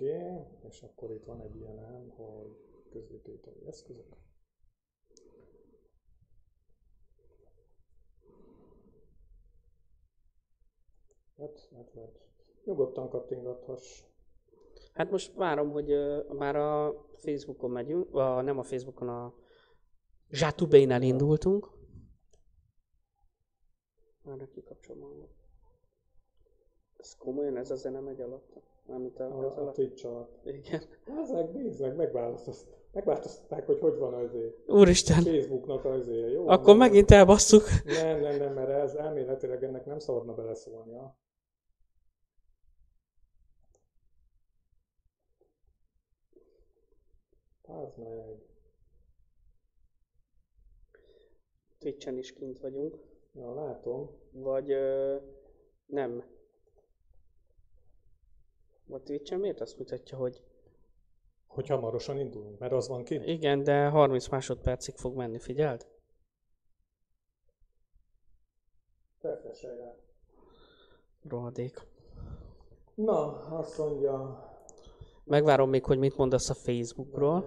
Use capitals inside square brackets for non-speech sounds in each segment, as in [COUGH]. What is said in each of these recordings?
Oké, okay. és akkor itt van egy ilyen, hogy közvetítői eszközök. Hát, hát, hát. Nyugodtan kattingathass. Hát most várom, hogy uh, már a Facebookon megyünk, a, nem a Facebookon, a Zsátubénál indultunk. Már kikapcsolom Ez komolyan ez a zene megy alatta? Mármint a, a, a Twitch alatt. Igen. Ezek nézd meg, megváltoztatták, megváltoztatták, hogy hogy van az Úristen. Facebooknak az Jó, Akkor nem, megint elbasszuk. Nem, nem, nem, mert ez elméletileg ennek nem szabadna beleszólnia. Az meg. Twitch-en is kint vagyunk. Ja, látom. Vagy ö, nem. A Twitch-en miért azt mutatja, hogy... Hogy hamarosan indulunk, mert az van kint? Igen, de 30 másodpercig fog menni, figyeld? Refreshelj rá. Rohadék. Na, azt mondja, Megvárom még, hogy mit mondasz a Facebookról.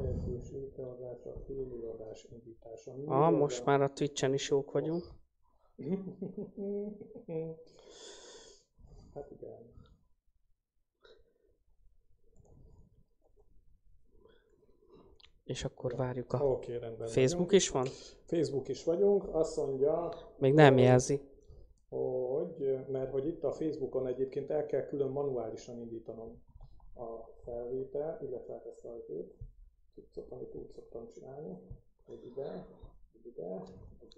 Ah, most már a Twitch-en is jók vagyunk. [LAUGHS] Hát igen. És akkor várjuk a... Oké, rendben. Facebook vagyunk. is van? Facebook is vagyunk. Azt mondja... Még nem jelzi. Hogy, mert hogy itt a Facebookon egyébként el kell külön manuálisan indítanom a felvétel, illetve hát ezt a azért, cuccot, amit úgy szoktam csinálni, hogy ide, ide, ide.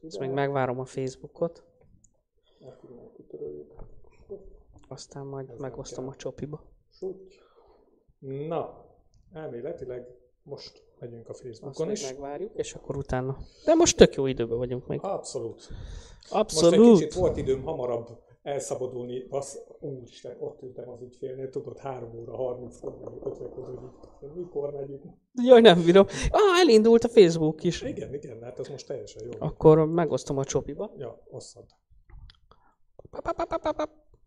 Ezt még megvárom a Facebookot. Ezt innen kitöröljük. Aztán majd Ez megosztom a csopiba. Súgy. Na, elméletileg most megyünk a Facebookon Azt is. megvárjuk, és akkor utána. De most tök jó időben vagyunk még. Abszolút. Abszolút. Most egy kicsit volt időm hamarabb elszabadulni, az, úristen, ott ültem az ügyfélnél, tudod, 3 óra, 30 kor megyünk, 50 kor mikor megyünk. Jaj, nem bírom. Ah, elindult a Facebook is. Igen, igen, hát ez most teljesen jó. Akkor megosztom a csopiba. Ja, osszad.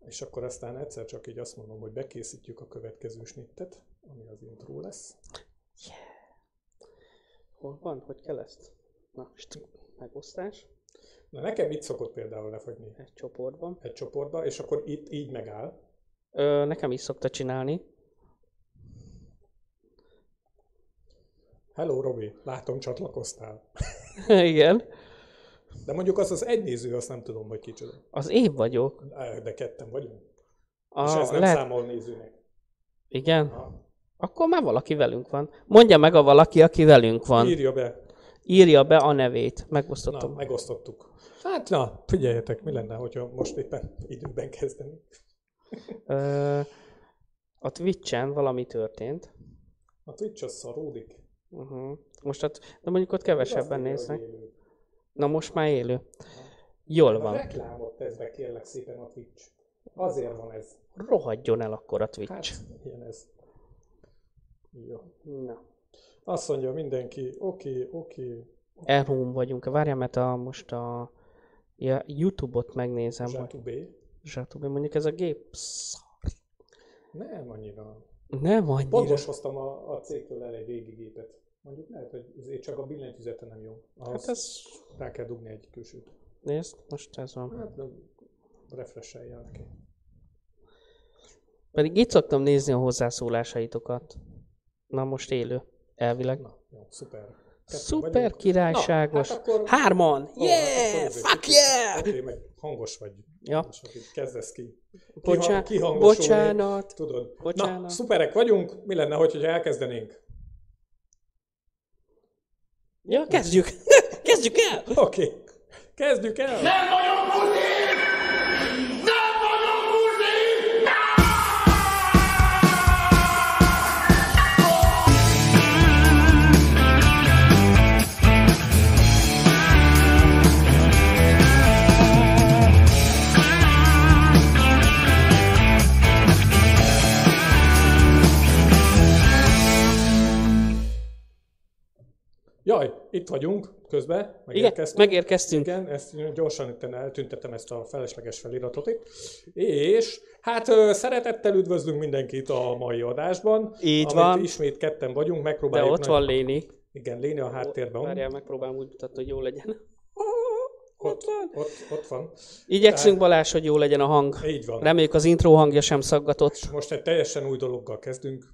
És akkor aztán egyszer csak így azt mondom, hogy bekészítjük a következő snittet, ami az intro lesz. Yeah. Hol van? Hogy kell ezt? Na, megosztás. Na nekem itt szokott például lefagyni. Egy csoportban. Egy csoportban, és akkor itt így megáll. Ö, nekem is szokta csinálni. Hello, Robi, látom csatlakoztál. [LAUGHS] Igen. De mondjuk az az egy néző, azt nem tudom, hogy kicsoda. Az én vagyok. De ketten vagyunk. A, és ez nem lehet... számol nézőnek. Igen? Ha. Akkor már valaki velünk van. Mondja meg a valaki, aki velünk van. Írja be. Írja be a nevét. Megosztottam. Na, megosztottuk. Hát na, figyeljetek, mi lenne, hogyha most éppen időben kezdeni. a Twitch-en valami történt. A Twitch az szaródik. Uh-huh. Most ott, de mondjuk ott kevesebben néznek. Na most már élő. Jól a van. A reklámot tesz be kérlek szépen a Twitch. Azért van ez. Rohadjon el akkor a Twitch. Hát, ilyen ez. Jó. Na. Azt mondja mindenki, oké, okay, oké. Okay. Elhóm vagyunk. Várjál, mert a, most a Ja, YouTube-ot megnézem. Zsátubé. Zsátubé, mondjuk ez a gép szar. Nem annyira. Nem annyira. Pont most hoztam a, a cégtől el egy régi gépet. Mondjuk lehet, hogy azért csak a billentyűzete nem jó. Ahhoz hát ez... Rá kell dugni egy külsőt. Nézd, most ez van. Hát, refresheljen ki. Pedig itt szoktam nézni a hozzászólásaitokat. Na most élő, elvileg. Na, jó, szuper. Szuper vagyunk. királyságos. Na, hát akkor... Hárman! Oh, yeah! Hát Fuck yeah! Oké, okay, meg hangos vagy. Ja. Kezdesz ki. Bocsá... Bocsánat. Tudod. Bocsánat. Na, szuperek vagyunk. Mi lenne, hogyha elkezdenénk? Ja, kezdjük. [LAUGHS] kezdjük el! Oké. Okay. Kezdjük el! Nem vagyok Jaj, itt vagyunk közben, megérkeztünk. Igen, megérkeztünk. Igen, ezt gyorsan itt eltüntetem ezt a felesleges feliratot itt. És Hát szeretettel üdvözlünk mindenkit a mai adásban. Így amit van. Ismét ketten vagyunk, De megpróbáljuk... ott van Léni. Igen, Léni a háttérben. Várjál, megpróbálom úgy mutatni, hogy jó legyen. Ott, ott, ott van. Igyekszünk Balázs, hogy jó legyen a hang. Így van. Reméljük az intro hangja sem szaggatott. Most egy teljesen új dologgal kezdünk.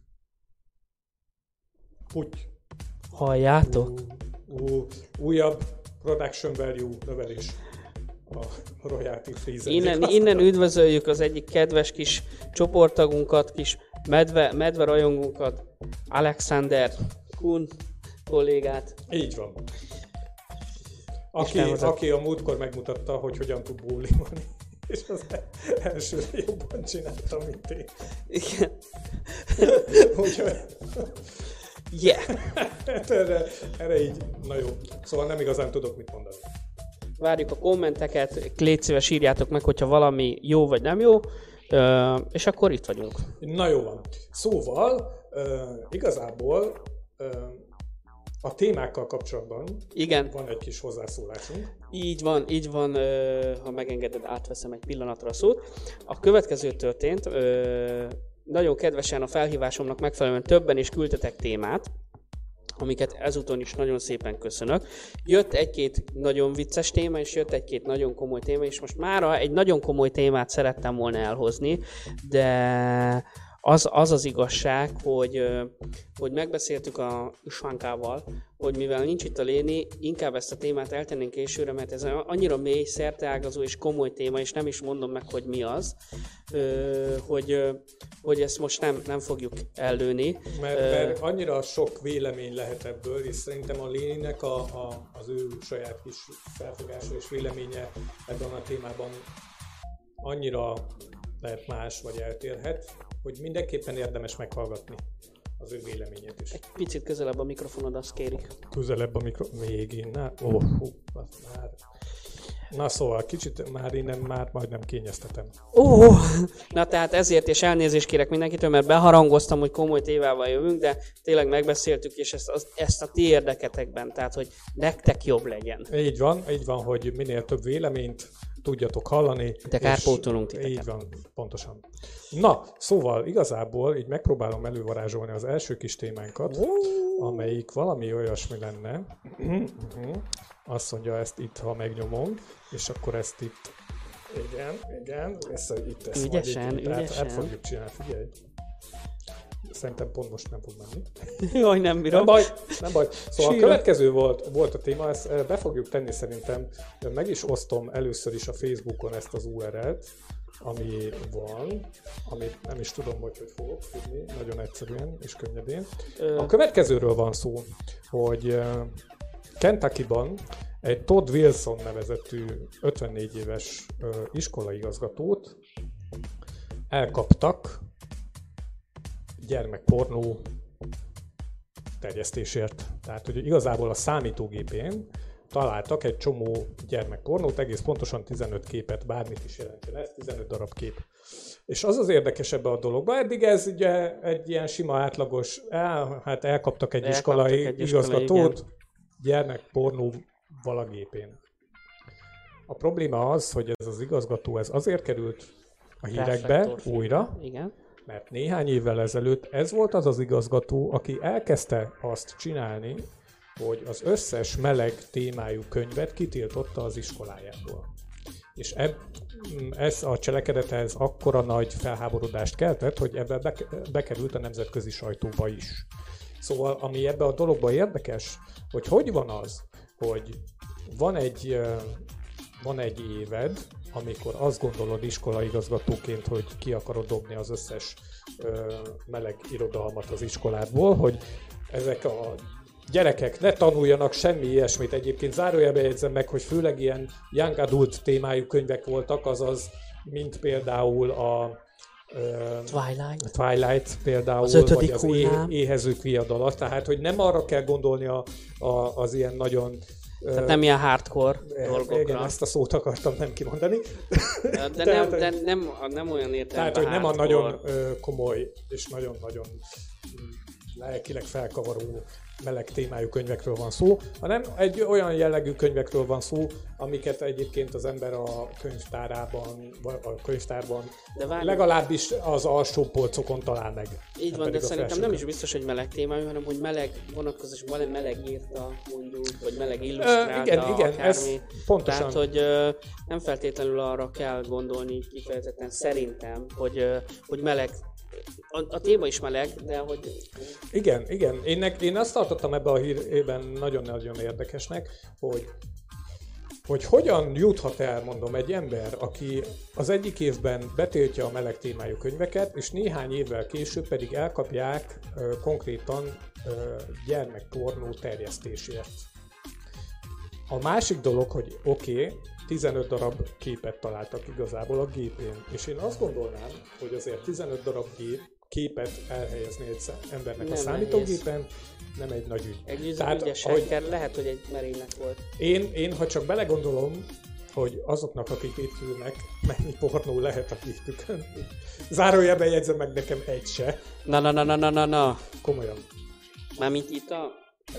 Puty. Halljátok? Ú, újabb production value növelés a royalty free Innen, innen üdvözöljük az egyik kedves kis csoporttagunkat, kis medve, medve rajongunkat, Alexander Kun kollégát. Így van. Aki, aki a múltkor megmutatta, hogy hogyan tud bólimolni. [LAUGHS] És az elsőre jobban csinálta, mint én. Igen. Úgyhogy Yeah. [LAUGHS] erre, erre így, na jó. Szóval nem igazán tudok mit mondani. Várjuk a kommenteket, légy szíves írjátok meg, hogyha valami jó vagy nem jó, Ö, és akkor itt vagyunk. Na jó van. Szóval uh, igazából uh, a témákkal kapcsolatban Igen, van egy kis hozzászólásunk. Így van, így van, ö, ha megengeded, átveszem egy pillanatra a szót. A következő történt, ö, nagyon kedvesen a felhívásomnak megfelelően többen is küldtetek témát, amiket ezúton is nagyon szépen köszönök. Jött egy-két nagyon vicces téma, és jött egy-két nagyon komoly téma, és most mára egy nagyon komoly témát szerettem volna elhozni, de az az, az igazság, hogy, hogy megbeszéltük a Isvánkával, hogy mivel nincs itt a Léni, inkább ezt a témát eltennénk későre, mert ez annyira mély, szerteágazó és komoly téma, és nem is mondom meg, hogy mi az, hogy, hogy ezt most nem, nem fogjuk ellőni. Mert, mert annyira sok vélemény lehet ebből, és szerintem a Léninek a, a, az ő saját kis felfogása és véleménye ebben a témában annyira lehet más, vagy eltérhet, hogy mindenképpen érdemes meghallgatni az ő véleményét is. Egy picit közelebb a mikrofonod, azt kérik. Közelebb a mikro... Még? Ó, oh, hú, az már... Na szóval, kicsit már innen már majdnem kényeztetem. Ó, na tehát ezért és elnézést kérek mindenkitől, mert beharangoztam, hogy komoly tévával jövünk, de tényleg megbeszéltük, és ezt, az, ezt a ti érdeketekben, tehát hogy nektek jobb legyen. Így van, így van, hogy minél több véleményt tudjatok hallani. De kárpótolunk titeket. Így van, pontosan. Na, szóval igazából így megpróbálom elővarázsolni az első kis témánkat, amelyik valami olyasmi lenne. Azt mondja ezt itt, ha megnyomom, és akkor ezt itt igen, igen, ezt itt ezt Ügyesen, majd itt, ügyesen. át fogjuk csinálni, figyelj. Szerintem pont most nem fog menni. [LAUGHS] Jaj, nem bírom. Nem baj, nem baj. Szóval a Sírok. következő volt, volt a téma, ezt eh, be fogjuk tenni szerintem, meg is osztom először is a Facebookon ezt az URL-t, ami van, amit nem is tudom, hogy hogy fogok tudni, nagyon egyszerűen és könnyedén. A következőről van szó, hogy eh, Kentucky-ban egy Todd Wilson nevezetű 54 éves ö, iskolaigazgatót elkaptak gyermekpornó terjesztésért. Tehát, hogy igazából a számítógépén találtak egy csomó gyermekpornót, egész pontosan 15 képet, bármit is jelentsen ez, 15 darab kép. És az az érdekes ebbe a dologba, eddig ez ugye egy ilyen sima átlagos, el, hát elkaptak egy Elkaptak iskolai egy igazgatót gyermekpornó valagépén. A probléma az, hogy ez az igazgató ez azért került a hírekbe újra, Igen. Mert néhány évvel ezelőtt ez volt az az igazgató, aki elkezdte azt csinálni, hogy az összes meleg témájú könyvet kitiltotta az iskolájából. És eb, ez a cselekedet ez akkora nagy felháborodást keltett, hogy ebbe bek- bekerült a nemzetközi sajtóba is. Szóval, ami ebbe a dologba érdekes, hogy hogy van az, hogy van egy, van egy éved, amikor azt gondolod iskolaigazgatóként, hogy ki akarod dobni az összes ö, meleg irodalmat az iskoládból, hogy ezek a gyerekek ne tanuljanak semmi ilyesmit. Egyébként zárójelbe jegyzem meg, hogy főleg ilyen young adult témájú könyvek voltak, azaz, mint például a Twilight. Twilight például, Az vagy az é- éhezők viadala, tehát hogy nem arra kell gondolni a, a, az ilyen nagyon Tehát nem ilyen hardcore Igen, dolgokra. ezt a szót akartam nem kimondani. De, [LAUGHS] de, Tehát, nem, de nem, nem olyan értelemben Tehát, hogy nem a hardcore. nagyon ö, komoly és nagyon-nagyon mm, lelkileg felkavaró meleg témájú könyvekről van szó, hanem egy olyan jellegű könyvekről van szó, amiket egyébként az ember a könyvtárában, a könyvtárban De várj, legalábbis az alsó polcokon talál meg. így Nem van, de szerintem nem is felsőkön. biztos, hogy meleg témájú, hanem hogy meleg vonatkozás, van meleg írta, mondjuk, vagy meleg illusztrálta, Ö, igen, igen, ez akármi. pontosan. Tehát, hogy ö, nem feltétlenül arra kell gondolni kifejezetten szerintem, hogy, ö, hogy meleg, a, a téma is meleg, de hogy Igen, igen. Én, nek- én azt tartottam ebbe a hírében nagyon-nagyon érdekesnek, hogy hogy hogyan juthat el, mondom, egy ember, aki az egyik évben betiltja a meleg témájú könyveket, és néhány évvel később pedig elkapják ö, konkrétan ö, gyermekpornó terjesztésért. A másik dolog, hogy oké, okay, 15 darab képet találtak igazából a gépén, és én azt gondolnám, hogy azért 15 darab gép, képet elhelyezni egy embernek Nem a számítógépen nem egy nagy ügy. egy Tehát, ahogy- lehet, hogy egy merénylet volt. Én, én, ha csak belegondolom, hogy azoknak, akik itt ülnek, mennyi pornó lehet a gépükön. Zárójelben jegyzem meg nekem egy se. Na, na, na, na, na, na, na. Komolyan. Mármint itt a...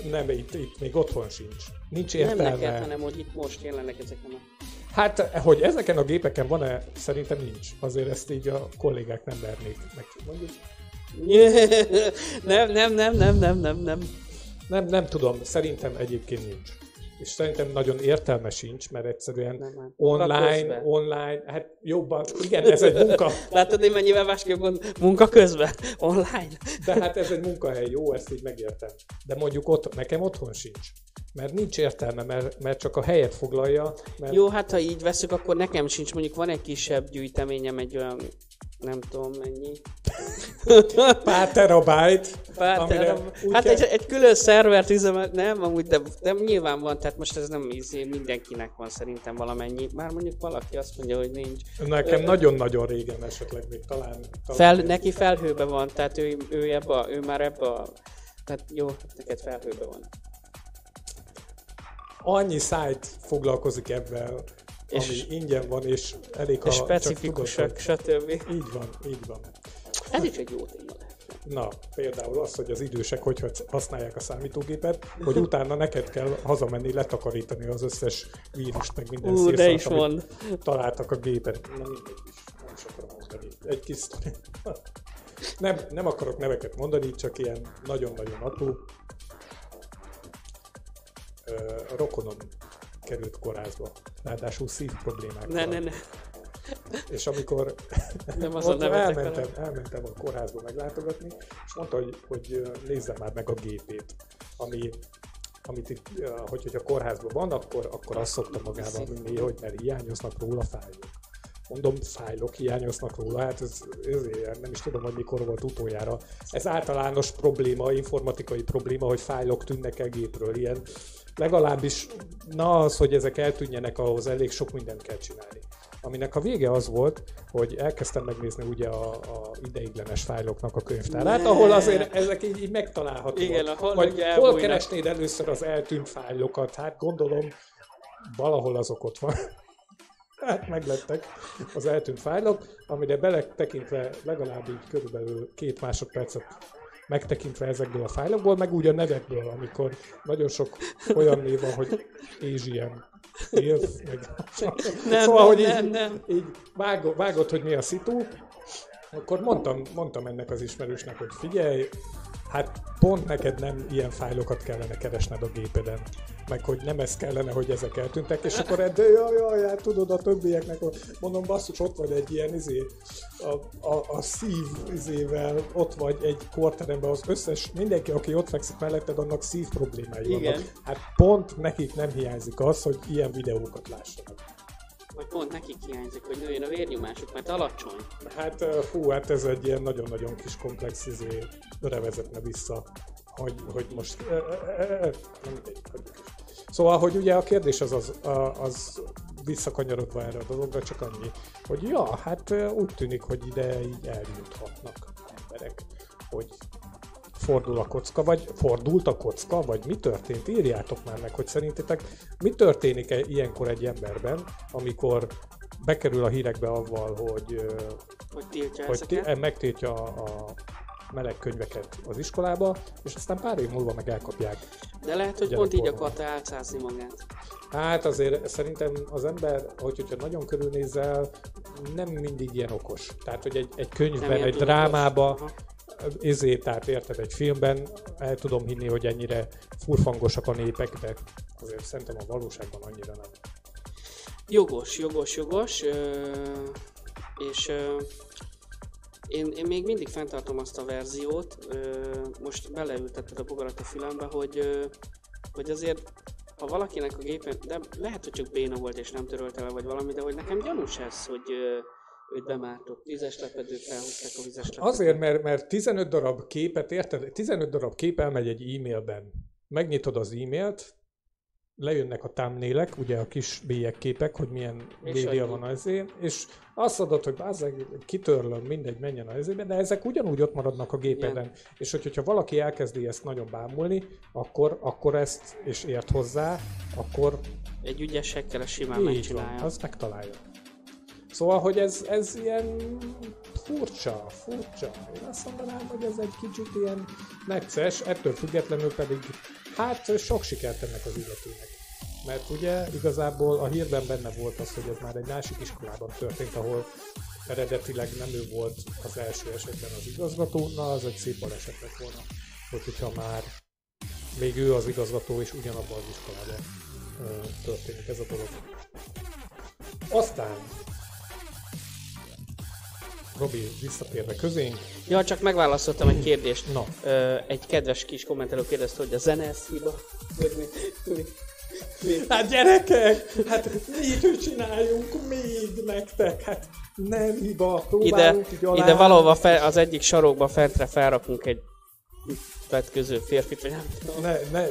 Nem, itt, itt még otthon sincs. Nincs Nem értelme. neked, hanem hogy itt most jelenleg ezeken a... Hát, hogy ezeken a gépeken van-e, szerintem nincs. Azért ezt így a kollégák nem vernék meg. Mondjuk, [LAUGHS] nem, nem, nem, nem, nem, nem, nem. nem, nem tudom, szerintem egyébként nincs. És szerintem nagyon értelme sincs, mert egyszerűen Nem, nem. online, Közben. online, hát jobban, igen, ez egy munka, [LAUGHS] Látod, én mennyivel másképp mond, munka közben, online. de hát ez egy munkahely, jó, ezt így megértem. De mondjuk ott, nekem otthon sincs. Mert nincs értelme, mert, mert csak a helyet foglalja, mert Jó, hát ha így veszük, akkor nekem sincs. Mondjuk van egy kisebb gyűjteményem, egy olyan, nem tudom mennyi. [LAUGHS] pár terabájt, Pár amire terab- úgy hát kell- egy, egy külön szervert üzemel, nem, amúgy, de, de nyilván van, tehát most ez nem izé, mindenkinek van szerintem valamennyi. Már mondjuk valaki azt mondja, hogy nincs. nekem nagyon-nagyon régen esetleg még talán. talán Fel, neki felhőbe van, tehát ő, ő, ebbe, ő már ebbe a... Tehát jó, hát neked felhőbe van. Annyi szájt foglalkozik ebben, És- ami ingyen van, és elég, ha És csak specifikusak, stb. Így van, így van. Ez is egy jó téma. Na, például az, hogy az idősek hogy használják a számítógépet, hogy utána neked kell hazamenni, letakarítani az összes vírust, meg minden Ú, de szírszart, is amit van. találtak a gépen. Na mindegy is, nem is akarom mondani. Egy kis. Nem, nem akarok neveket mondani, csak ilyen nagyon-nagyon apró. Ö, rokonom került kórházba, ráadásul szív problémákkal. Ne, ne, ne. És amikor Nem ott nevetek, elmentem, elmentem a kórházba meglátogatni, és mondta, hogy, hogy nézzem már meg a gépét, ami, amit itt, hogy, hogy a kórházban van, akkor, akkor azt szokta magával vinni, hogy mert hiányoznak róla fájlok. Mondom, fájlok hiányoznak róla, hát ez, ez ilyen, nem is tudom, hogy mikor volt utoljára. Ez általános probléma, informatikai probléma, hogy fájlok tűnnek el gépről, ilyen. Legalábbis, na az, hogy ezek eltűnjenek, ahhoz elég sok mindent kell csinálni. Aminek a vége az volt, hogy elkezdtem megnézni ugye a, a ideiglenes fájloknak a könyvtárát, Ne. ahol azért ezek így, így megtalálhatóak. Igen, ahol Vagy hol keresnéd először az eltűnt fájlokat? Hát gondolom, valahol azok ott van. [LAUGHS] Hát meglettek az eltűnt fájlok, amire beletekintve legalább így körülbelül két másodpercet megtekintve ezekből a fájlokból, meg úgy a nevekből, amikor nagyon sok olyan név van, hogy Asian, Ilf, meg... Nem, szóval, nem, hogy nem, így, nem. így vágod, vágod, hogy mi a szitu, akkor mondtam, mondtam ennek az ismerősnek, hogy figyelj, hát pont neked nem ilyen fájlokat kellene keresned a gépeden, meg hogy nem ez kellene, hogy ezek eltűntek, és akkor de jaj, jaj, hát tudod a többieknek, mondom, basszus, ott vagy egy ilyen izé, a, a, a szív izével, ott vagy egy korteremben, az összes, mindenki, aki ott fekszik melletted, annak szív problémái Igen. vannak. Hát pont nekik nem hiányzik az, hogy ilyen videókat lássanak. Vagy pont nekik hiányzik, hogy nőjön a vérnyomásuk, mert alacsony. Hát fú, hát ez egy ilyen nagyon-nagyon kis komplex izé, vezetne vissza, hogy, hogy most... Szóval, hogy ugye a kérdés az, az, az visszakanyarodva erre a dologra, csak annyi, hogy ja, hát úgy tűnik, hogy ide így eljuthatnak emberek, hogy fordul a kocka, vagy fordult a kocka, vagy mi történt? Írjátok már meg, hogy szerintetek mi történik -e ilyenkor egy emberben, amikor bekerül a hírekbe avval, hogy, Hogy tiltja hogy ezeket. megtiltja a, a meleg könyveket az iskolába, és aztán pár év múlva meg elkapják. De lehet, hogy pont így akarta álcázni magát. Hát azért szerintem az ember, hogy, hogyha nagyon körülnézel, nem mindig ilyen okos. Tehát, hogy egy, egy könyvben, egy drámába, ezért, tehát érted, egy filmben el tudom hinni, hogy ennyire furfangosak a népek, de azért szerintem a valóságban annyira nem. Jogos, jogos, jogos, és én, én még mindig fenntartom azt a verziót, most beleültetted a bogarat a fülembe, hogy, hogy azért ha valakinek a gépen, de lehet, hogy csak béna volt és nem törölte el, vagy valami, de hogy nekem gyanús ez, hogy őt bemártott. Tízes lepedőt felhúzták a vizes lepedőt. Azért, mert, mert 15 darab képet, érted? 15 darab kép elmegy egy e-mailben. Megnyitod az e-mailt, lejönnek a thumbnailek, ugye a kis képek, hogy milyen média van az én, és azt adod, hogy bázzeg, kitörlöm, mindegy, menjen az de ezek ugyanúgy ott maradnak a gépeden. Igen. És hogy, hogyha valaki elkezdi ezt nagyon bámulni, akkor, akkor ezt, és ért hozzá, akkor... Egy ügyesekkel a simán megcsinálja. Az megtalálja. Szóval, hogy ez, ez ilyen furcsa, furcsa. Én azt mondanám, hogy ez egy kicsit ilyen necces, ettől függetlenül pedig hát sok sikert ennek az illetőnek. Mert ugye igazából a hírben benne volt az, hogy ez már egy másik iskolában történt, ahol eredetileg nem ő volt az első esetben az igazgató, na az egy szép baleset lett volna. Hogy, hogyha már még ő az igazgató, és ugyanabban az iskolában történik ez a dolog. Aztán Robi visszatérve közénk. Ja, csak megválaszoltam egy kérdést. Na. Ö, egy kedves kis kommentelő kérdezte, hogy a zene ez hiba. Mi, mi, mi? Hát gyerekek, hát mit csináljunk még nektek? Hát nem hiba, ide, ide valahova fe, az egyik sarokba fentre felrakunk egy vetköző férfit, vagy nem tudom. Ne, ne,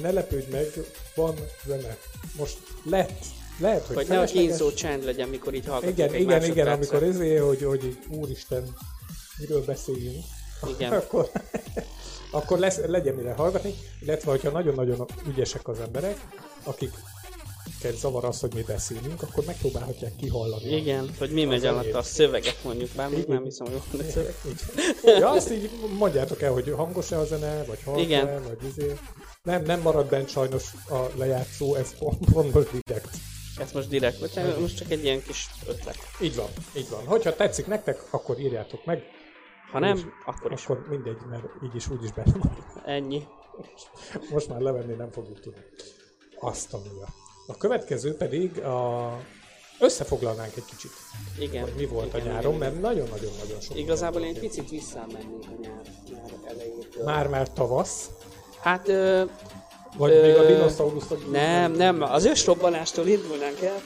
ne lepődj meg, van zene. Most lett lehet, hogy, hogy ne a kínzó csend legyen, mikor így hallgatunk Igen, igen, igen, amikor ezért, hogy, hogy úristen, miről beszéljünk. Igen. [LAUGHS] akkor, akkor lesz, legyen mire hallgatni, illetve hogyha nagyon-nagyon ügyesek az emberek, akik zavar az, hogy mi beszélünk, akkor megpróbálhatják kihallani. Igen, hogy mi megy alatt a szöveget mondjuk, bár még nem hiszem, hogy van a szöveg. Ja, azt így mondjátok el, hogy hangos-e a zene, vagy halk vagy izé. Nem, nem marad bent sajnos a lejátszó, ez pont, pont most direkt. Ez most direkt, vagy most csak egy ilyen kis ötlet. Így van, így van. Hogyha tetszik nektek, akkor írjátok meg. Ha nem, és, akkor is. Akkor mindegy, mert így is úgy is benne van. Ennyi. Most már levenni nem fogjuk tudni. Azt a. A következő pedig a... összefoglalnánk egy kicsit. Igen. Hogy mi volt igen, a nyáron, igen, mert nagyon-nagyon-nagyon sok. Igazából én picit visszamennék a nyár, nyár elejétől. Már már tavasz. Hát ö, vagy ö, még a dinoszauruszok? Nem, nem, az ősrobbanástól indulnánk el.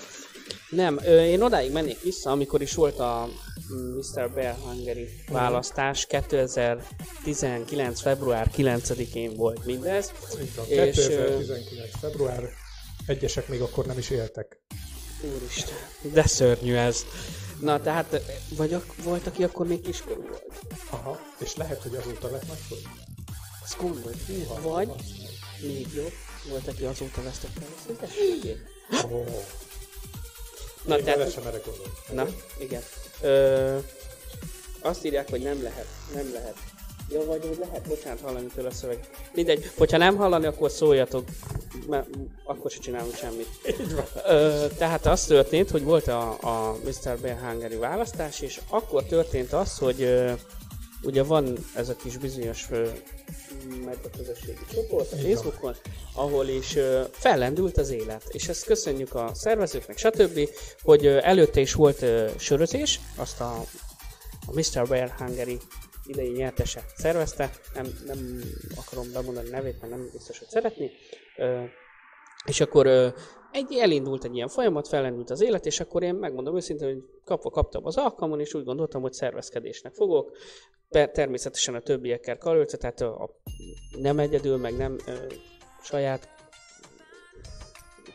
Nem, ö, én odáig mennék vissza, amikor is volt a Mr. Bear Hungary választás, 2019. február 9-én volt mindez. Van, és, 2019. február, egyesek még akkor nem is éltek. Úristen, de szörnyű ez. Na, tehát, vagy ak- volt, aki akkor még kiskorú volt. Aha, és lehet, hogy azóta lett nagykorú. Ezt gondolj. Vagy, még jobb. Volt, aki azóta a szintességét. Oh. Na, Én tehát... sem erre Na, igen. Ö, azt írják, hogy nem lehet. Nem lehet. Jó, vagy úgy lehet, bocsánat, hallani tőle a szöveg. Mindegy, hogyha nem hallani, akkor szóljatok, mert akkor se csinálunk semmit. Ö, tehát az történt, hogy volt a, a Mr. Bear Hungary választás, és akkor történt az, hogy ugye van ez a kis bizonyos meg a közösségi csoport a Facebookon, ahol is fellendült az élet. És ezt köszönjük a szervezőknek, stb., hogy előtte is volt sörözés, azt a, a Mr. Bear Hungary idei nyertese szervezte, nem, nem akarom bemondani nevét, mert nem biztos, hogy szeretné. És akkor egy, elindult egy ilyen folyamat, fellendült az élet, és akkor én megmondom őszintén, hogy kapva kaptam az alkalmon, és úgy gondoltam, hogy szervezkedésnek fogok. Természetesen a többiekkel karöltve, tehát a, a, nem egyedül, meg nem ö, saját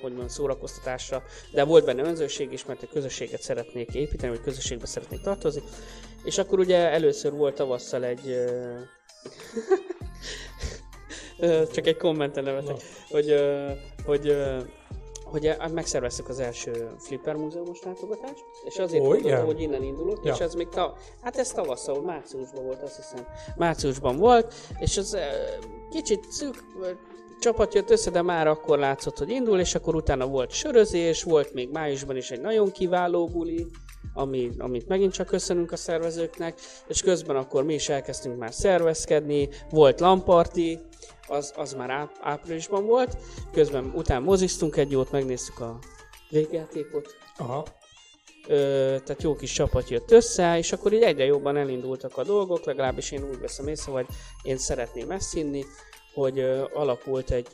hogy mondjam, szórakoztatásra, de volt benne önzőség is, mert egy közösséget szeretnék építeni, vagy közösségbe szeretnék tartozni. És akkor ugye először volt tavasszal egy... [LAUGHS] csak egy kommenten nevetek, hogy, hogy hogy e- megszerveztük az első Flipper múzeumos látogatást, és azért Ó, gondoltam, hogy innen indulok, Ja. és ez még ta, hát ez tavasszal, márciusban volt, azt hiszem. Márciusban volt, és az eh, kicsit szűk csapat jött össze, de már akkor látszott, hogy indul, és akkor utána volt sörözés, volt még májusban is egy nagyon kiváló buli, ami, amit megint csak köszönünk a szervezőknek, és közben akkor mi is elkezdtünk már szervezkedni, volt lamparti, az, az már áp, áprilisban volt, közben után moziztunk egy jót, megnéztük a végjátékot, Aha. Ö, tehát jó kis csapat jött össze, és akkor így egyre jobban elindultak a dolgok, legalábbis én úgy veszem észre, hogy én szeretném ezt hinni, hogy ö, alakult egy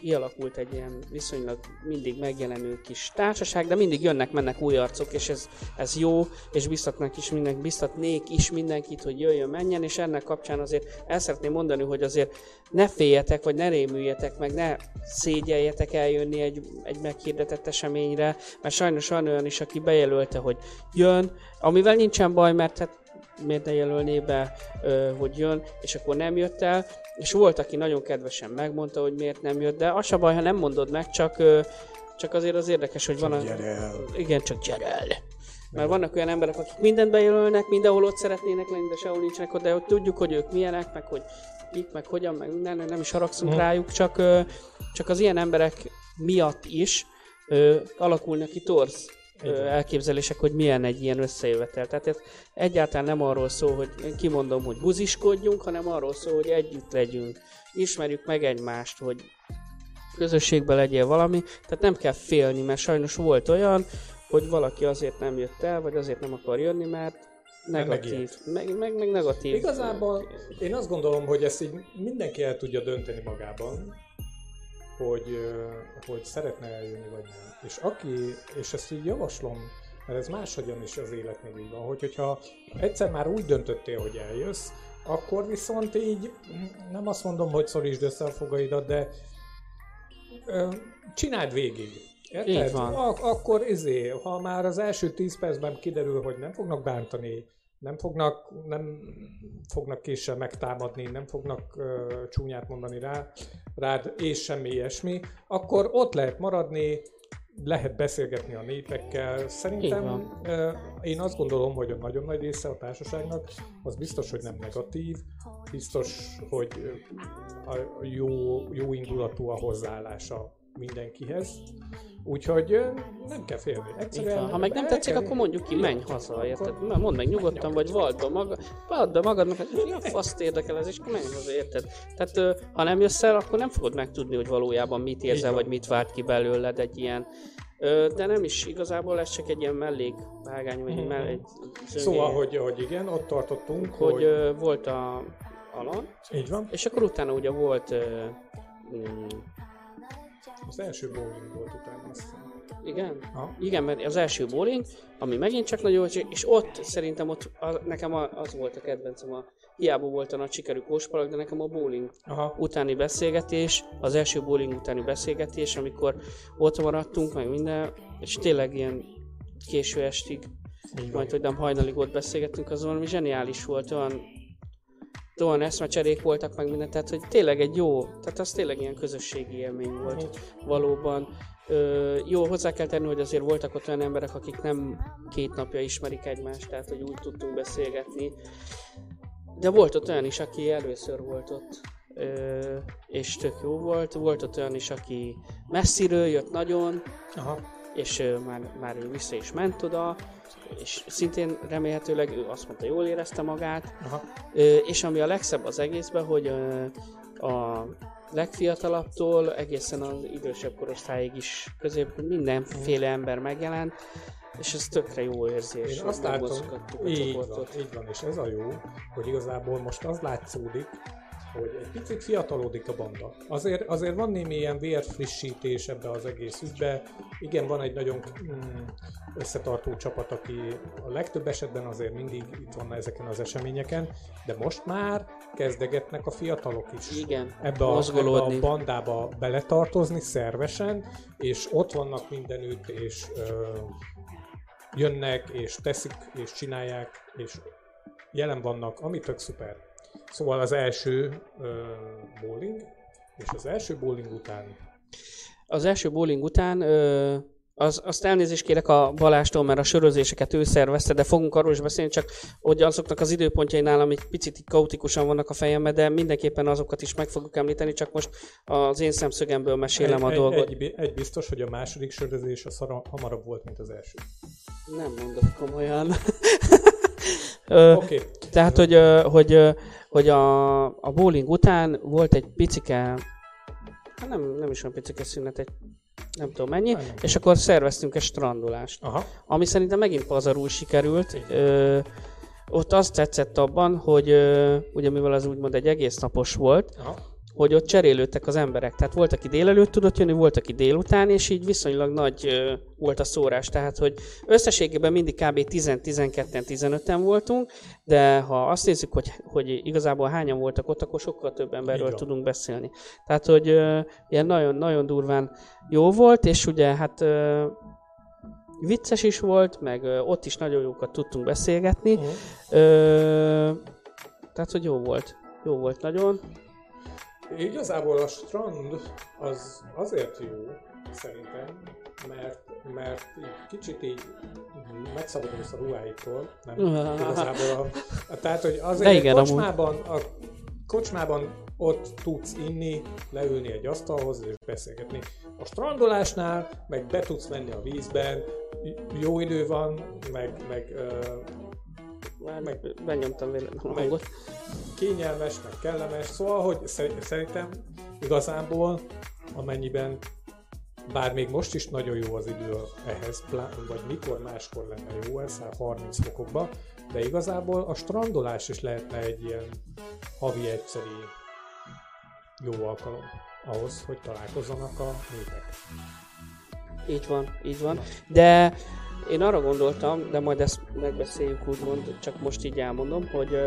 kialakult egy ilyen viszonylag mindig megjelenő kis társaság, de mindig jönnek-mennek új arcok, és ez, ez jó, és biztatnak is mindenki, biztatnék is mindenkit, hogy jöjjön, menjen, és ennek kapcsán azért el szeretném mondani, hogy azért ne féljetek, vagy ne rémüljetek, meg ne szégyeljetek eljönni egy, egy meghirdetett eseményre, mert sajnos van olyan is, aki bejelölte, hogy jön, amivel nincsen baj, mert hát miért ne jelölné be, hogy jön, és akkor nem jött el, és volt, aki nagyon kedvesen megmondta, hogy miért nem jött, de az se baj, ha nem mondod meg, csak, csak azért az érdekes, hogy van a... gyere el. Igen, csak gyere el. Mert vannak olyan emberek, akik mindent bejelölnek, mindenhol ott szeretnének lenni, de sehol nincsenek ott, de hogy tudjuk, hogy ők milyenek, meg hogy kik, meg hogyan, meg minden, nem is haragszunk Mhm. rájuk, csak, csak az ilyen emberek miatt is ö, alakulnak ki torz elképzelések, hogy milyen egy ilyen összejövetel. Tehát ez egyáltalán nem arról szól, hogy én kimondom, hogy buziskodjunk, hanem arról szól, hogy együtt legyünk, ismerjük meg egymást, hogy közösségben legyél valami, tehát nem kell félni, mert sajnos volt olyan, hogy valaki azért nem jött el, vagy azért nem akar jönni, mert negatív, meg, meg, meg negatív. Igazából én azt gondolom, hogy ezt így mindenki el tudja dönteni magában, hogy, hogy szeretne eljönni, vagy nem. És aki, és ezt így javaslom, mert ez máshogyan is az életnek így van, hogy, hogyha egyszer már úgy döntöttél, hogy eljössz, akkor viszont így, nem azt mondom, hogy szorítsd össze a fogaidat, de ö, csináld végig. Érted? Így van. Ak- akkor izé, ha már az első 10 percben kiderül, hogy nem fognak bántani, nem fognak, nem fognak késsel megtámadni, nem fognak ö, csúnyát mondani rá, rád, és semmi ilyesmi, akkor ott lehet maradni, lehet beszélgetni a népekkel. Szerintem ö, én azt gondolom, hogy a nagyon nagy része a társaságnak az biztos, hogy nem negatív, biztos, hogy a jó, jó indulatú a hozzáállása mindenkihez. Úgyhogy nem kell félni. Egyszerűen. Ha meg nem tetszik, kell- akkor mondjuk ki, menj haza, érted? Na, Mondd meg nyugodtan, vagy vald be, maga, vald be magadnak, [LAUGHS] hogy mi a faszt érdekel ez, és akkor menj haza, érted? Tehát ha nem jössz el, akkor nem fogod megtudni, hogy valójában mit érzel, vagy mit várt ki belőled egy ilyen. De nem is, igazából ez csak egy ilyen mellékvágány, vagy Mhm. mell- egy zöngény, Szóval, hogy, hogy igen, ott tartottunk, hogy hogy, ö, volt a Alan, így van. és akkor utána ugye volt ö, mm, Az első bowling volt utána azt hiszem. igen, Ha? Igen, mert az első bowling, ami megint csak nagyon jó, és ott szerintem ott a, nekem az volt a kedvencem, a, hiába volt a nagy sikerű kóspalak, de nekem a bowling Aha. utáni beszélgetés, az első bowling utáni beszélgetés, amikor ott maradtunk, meg minden, és tényleg ilyen késő estig, majd hogy nem hajnalig ott beszélgettünk, az valami zseniális volt, olyan, olyan eszmecserék voltak, meg minden, tehát hogy tényleg egy jó, tehát az tényleg ilyen közösségi élmény volt valóban. Ö, jó, hozzá kell tenni, hogy azért voltak ott olyan emberek, akik nem két napja ismerik egymást, tehát hogy úgy tudtunk beszélgetni. De volt ott olyan is, aki először volt ott, ö, és tök jó volt. Volt ott olyan is, aki messziről jött nagyon, Aha. És már, már ő vissza is ment oda, és szintén remélhetőleg ő azt mondta, jól érezte magát. Aha. Ö, és ami a legszebb az egészben, hogy ö, a legfiatalabbtól egészen az idősebb korosztályig is közép mindenféle ember megjelent, és ez tökre jó érzés. Én azt látom, így van, így van, és ez a jó, hogy igazából most az látszódik, hogy egy picit fiatalodik a banda. Azért, azért van némi ilyen vérfrissítés ebbe az egész ügybe. Igen, van egy nagyon mm, összetartó csapat, aki a legtöbb esetben azért mindig itt van ezeken az eseményeken, de most már kezdegetnek a fiatalok is Igen, ebbe a, ebbe a bandába beletartozni szervesen, és ott vannak mindenütt, és ö, jönnek, és teszik, és csinálják, és jelen vannak, ami tök szuper. Szóval az első ö, bowling, és az első bowling után Az első bowling után ö, az, azt elnézést kérek a Balástól, mert a sörözéseket ő szervezte, de fogunk arról is beszélni, csak hogy azoknak az időpontjai nálam egy picit kaotikusan vannak a fejemben, de mindenképpen azokat is meg fogok említeni, csak most az én szemszögemből mesélem egy, a dolgot. Egy, egy, egy biztos, hogy a második sörözés az hamarabb volt, mint az első. Nem mondod komolyan. [LAUGHS] Okay. Tehát, hogy, hogy, hogy a, a bowling után volt egy picike, hát nem, nem is olyan picike szünet, egy nem tudom mennyi, nem. és akkor szerveztünk egy strandolást. Aha. Ami szerintem megint pazarul sikerült. Ö, ott azt tetszett abban, hogy ö, ugye mivel az úgymond egy egész napos volt, Aha hogy ott cserélődtek az emberek. Tehát volt, aki délelőtt tudott jönni, volt, aki délután, és így viszonylag nagy ö, volt a szórás. Tehát, hogy összességében mindig kb. 10-12-15-en voltunk, de ha azt nézzük, hogy, hogy igazából hányan voltak ott, akkor sokkal több emberről tudunk beszélni. Tehát, hogy ö, ilyen nagyon, nagyon durván jó volt, és ugye hát ö, vicces is volt, meg ö, ott is nagyon jókat tudtunk beszélgetni. Uh-huh. Ö, tehát, hogy jó volt. Jó volt nagyon. Igazából a strand az azért jó, szerintem, mert, mert kicsit így megszabadulsz a ruháitól, nem? Igazából a, a, tehát, hogy azért igen, kocsmában, a kocsmában ott tudsz inni, leülni egy asztalhoz és beszélgetni. A strandolásnál meg be tudsz menni a vízben, jó idő van, meg, meg már meg, benyomtam véletlenül a hangot. Kényelmes, meg kellemes, szóval, hogy szerintem igazából, amennyiben bár még most is nagyon jó az idő ehhez, vagy mikor máskor lenne jó ez, 30 fokokba, de igazából a strandolás is lehetne egy ilyen havi egyszeri jó alkalom ahhoz, hogy találkozzanak a népek. Így van, így van. De én arra gondoltam, de majd ezt megbeszéljük úgymond, csak most így elmondom, hogy,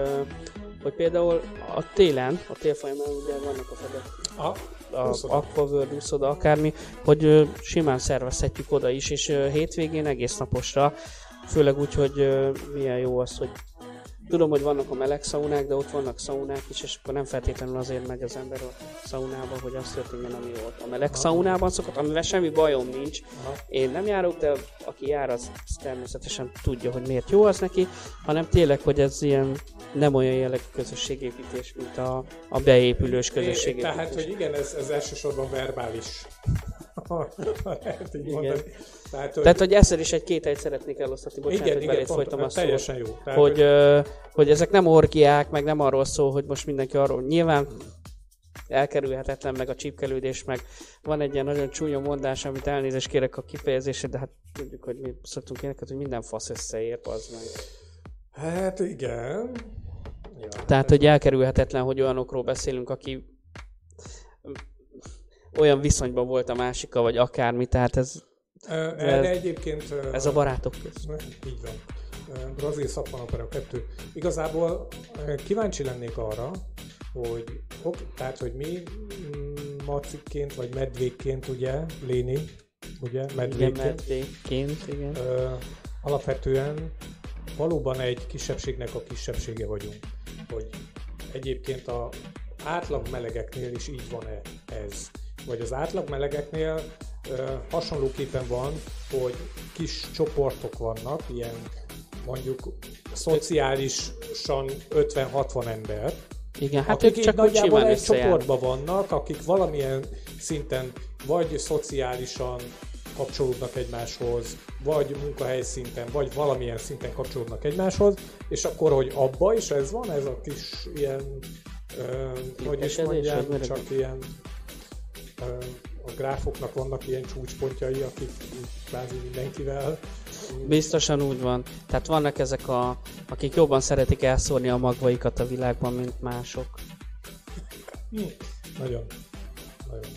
hogy például a télen, a tél folyamán ugye vannak a fedek. A, a Aquaworld, úszoda, akármi, hogy simán szervezhetjük oda is, és hétvégén egész naposra, főleg úgy, hogy milyen jó az, hogy Tudom, hogy vannak a meleg szaunák, de ott vannak szaunák is, és akkor nem feltétlenül azért megy az ember a szaunába, hogy az történjen, ami volt. A meleg Aha. szaunában szokott, amivel semmi bajom nincs. Aha. Én nem járok, de aki jár, az, az természetesen tudja, hogy miért jó az neki, hanem tényleg, hogy ez ilyen nem olyan jellegű közösségépítés, mint a, a beépülős közösségépítés. Tehát, hogy igen, ez, ez elsősorban verbális [LAUGHS] lehet így igen. mondani. Tehát, hogy... Tehát, hogy ezzel is egy két szeretnék elosztatni, bocsánat, igen, hogy belét pont, folytam a Teljesen jó. Tehát, hogy, hogy... hogy ezek nem orgiák, meg nem arról szól, hogy most mindenki arról nyilván elkerülhetetlen, meg a csípkelődés, meg van egy ilyen nagyon csúnya mondás, amit elnézést kérek a kifejezésre, de hát tudjuk, hogy mi szoktunk éneket, hogy minden fasz összeér, az meg. Hát igen. Ja, Tehát, hát hogy elkerülhetetlen, hogy olyanokról beszélünk, aki olyan viszonyban volt a másika, vagy akármi, tehát ez... Erre egyébként... Ez a barátok között. Így van. Brazil szappanopera 2. Igazából kíváncsi lennék arra, hogy ok, tehát, hogy mi mm, macikként, vagy medvékként, ugye, Léni, ugye, medvékként. Igen, medvékként, igen. Ö, alapvetően valóban egy kisebbségnek a kisebbsége vagyunk. Hogy egyébként a átlag melegeknél is így van-e ez vagy az átlag melegeknél hasonlóképpen van, hogy kis csoportok vannak, ilyen mondjuk szociálisan 50-60 ember, igen, hát akik csak nagyjából egy csoportban vannak, akik valamilyen szinten vagy szociálisan kapcsolódnak egymáshoz, vagy munkahely szinten, vagy valamilyen szinten kapcsolódnak egymáshoz, és akkor, hogy abba is ez van, ez a kis ilyen, ö, hogy is mondjam, csak ilyen a gráfoknak vannak ilyen csúcspontjai, akik kvázi mindenkivel. Biztosan úgy van. Tehát vannak ezek a, akik jobban szeretik elszórni a magvaikat a világban, mint mások. Hm. Nagyon, nagyon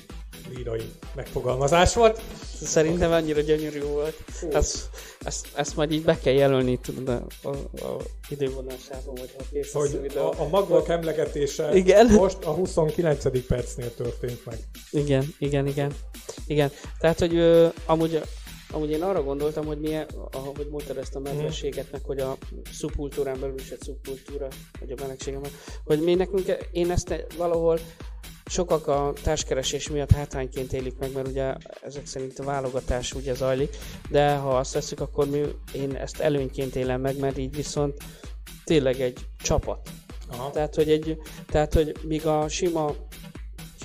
lírai megfogalmazás volt. Szerintem annyira gyönyörű volt. Ezt, ezt, ezt majd így be kell jelölni, tudod, a, a, a idővonásában, vagy ha kész hogy a, a magvak emlegetése igen. most a 29. percnél történt meg. Igen, igen, igen. Igen, tehát, hogy ö, amúgy Amúgy én arra gondoltam, hogy milyen, ahogy mondtad ezt a medvességet, meg hogy a szubkultúrán belül is egy szubkultúra, vagy a melegségem, hogy mi nekünk, én ezt valahol sokak a társkeresés miatt hátrányként élik meg, mert ugye ezek szerint a válogatás ugye zajlik, de ha azt veszük, akkor mi, én ezt előnyként élem meg, mert így viszont tényleg egy csapat. Aha. Tehát, hogy, egy, tehát, hogy míg a sima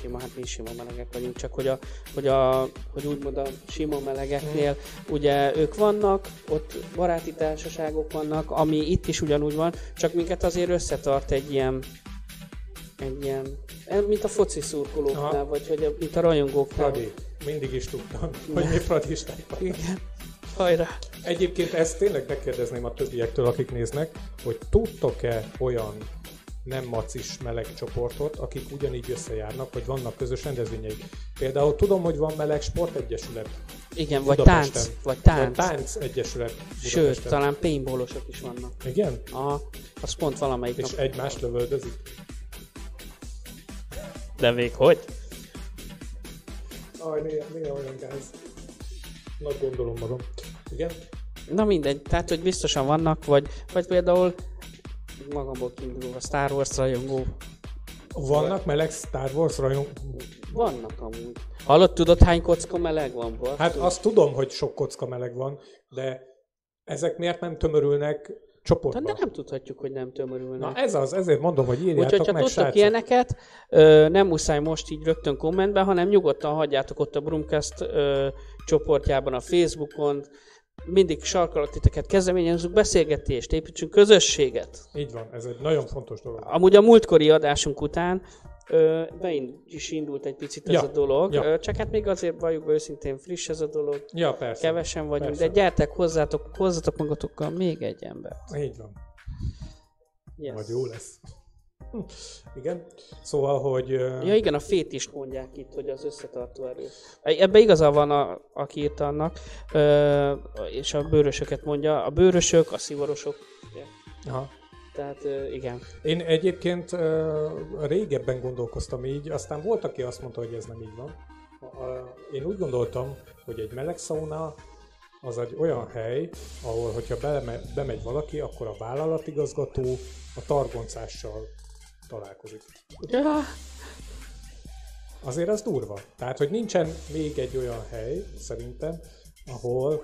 sima, hát mi sima melegek vagyunk, csak hogy, a, hogy, a, hogy úgymond a sima melegeknél ugye ők vannak, ott baráti társaságok vannak, ami itt is ugyanúgy van, csak minket azért összetart egy ilyen egy ilyen, mint a foci szurkolóknál, Aha. vagy hogy a, mint a rajongóknál. Fradi. Mindig is tudtam, [LAUGHS] hogy mi fradisták vagyunk. Igen. Hajrá. Egyébként ezt tényleg megkérdezném a többiektől, akik néznek, hogy tudtok-e olyan nem macis meleg csoportot, akik ugyanígy összejárnak, vagy vannak közös rendezvényeik. Például tudom, hogy van meleg sportegyesület. Igen, vagy Budapesten. tánc, vagy Vagy tánc. tánc egyesület. Sőt, talán paintballosok is vannak. Igen? Aha, az pont valamelyik És nap. egymást lövöldözik. De még hogy? Aj, néha, néha olyan gáz. Nagy gondolom magam. Igen? Na mindegy, tehát hogy biztosan vannak, vagy, vagy például magamból kiindulva a Star Wars rajongó. Vannak meleg Star Wars rajong... Vannak amúgy. Hallod, tudod hány kocka meleg van? Basszus? Hát azt tudom, hogy sok kocka meleg van, de ezek miért nem tömörülnek csoportba? de nem tudhatjuk, hogy nem tömörülnek. Na ez az, ezért mondom, hogy írjátok Úgyhogy, ha meg, tudtok srácok. ilyeneket, ö, nem muszáj most így rögtön kommentben, hanem nyugodtan hagyjátok ott a Brumcast ö, csoportjában, a Facebookon, mindig sarkalak titeket, kezdeményezünk beszélgetést, építsünk közösséget. Így van, ez egy nagyon fontos dolog. Amúgy a múltkori adásunk után ö, bein is indult egy picit ez Ja, a dolog, ja. ö, csak hát még azért valljuk be őszintén friss ez a dolog, Ja, persze. kevesen vagyunk, Persze. de gyertek hozzátok, hozzatok magatokkal még egy ember. Így van. Yes. Vagy jó lesz. [LAUGHS] Igen. Szóval, hogy... Ja igen, a fét is mondják itt, hogy az összetartó erő. Ebbe igaza van, a, aki írta annak, ö, és a bőrösöket mondja. A bőrösök, a szivarosok, ugye. Aha. tehát ö, igen. Én egyébként ö, régebben gondolkoztam így, aztán volt, aki azt mondta, hogy ez nem így van. Én úgy gondoltam, hogy egy meleg szauna az egy olyan hely, ahol, hogyha beleme, bemegy valaki, akkor a vállalatigazgató a targoncással találkozik. Ja, Azért az durva. Tehát, hogy nincsen még egy olyan hely, szerintem, ahol,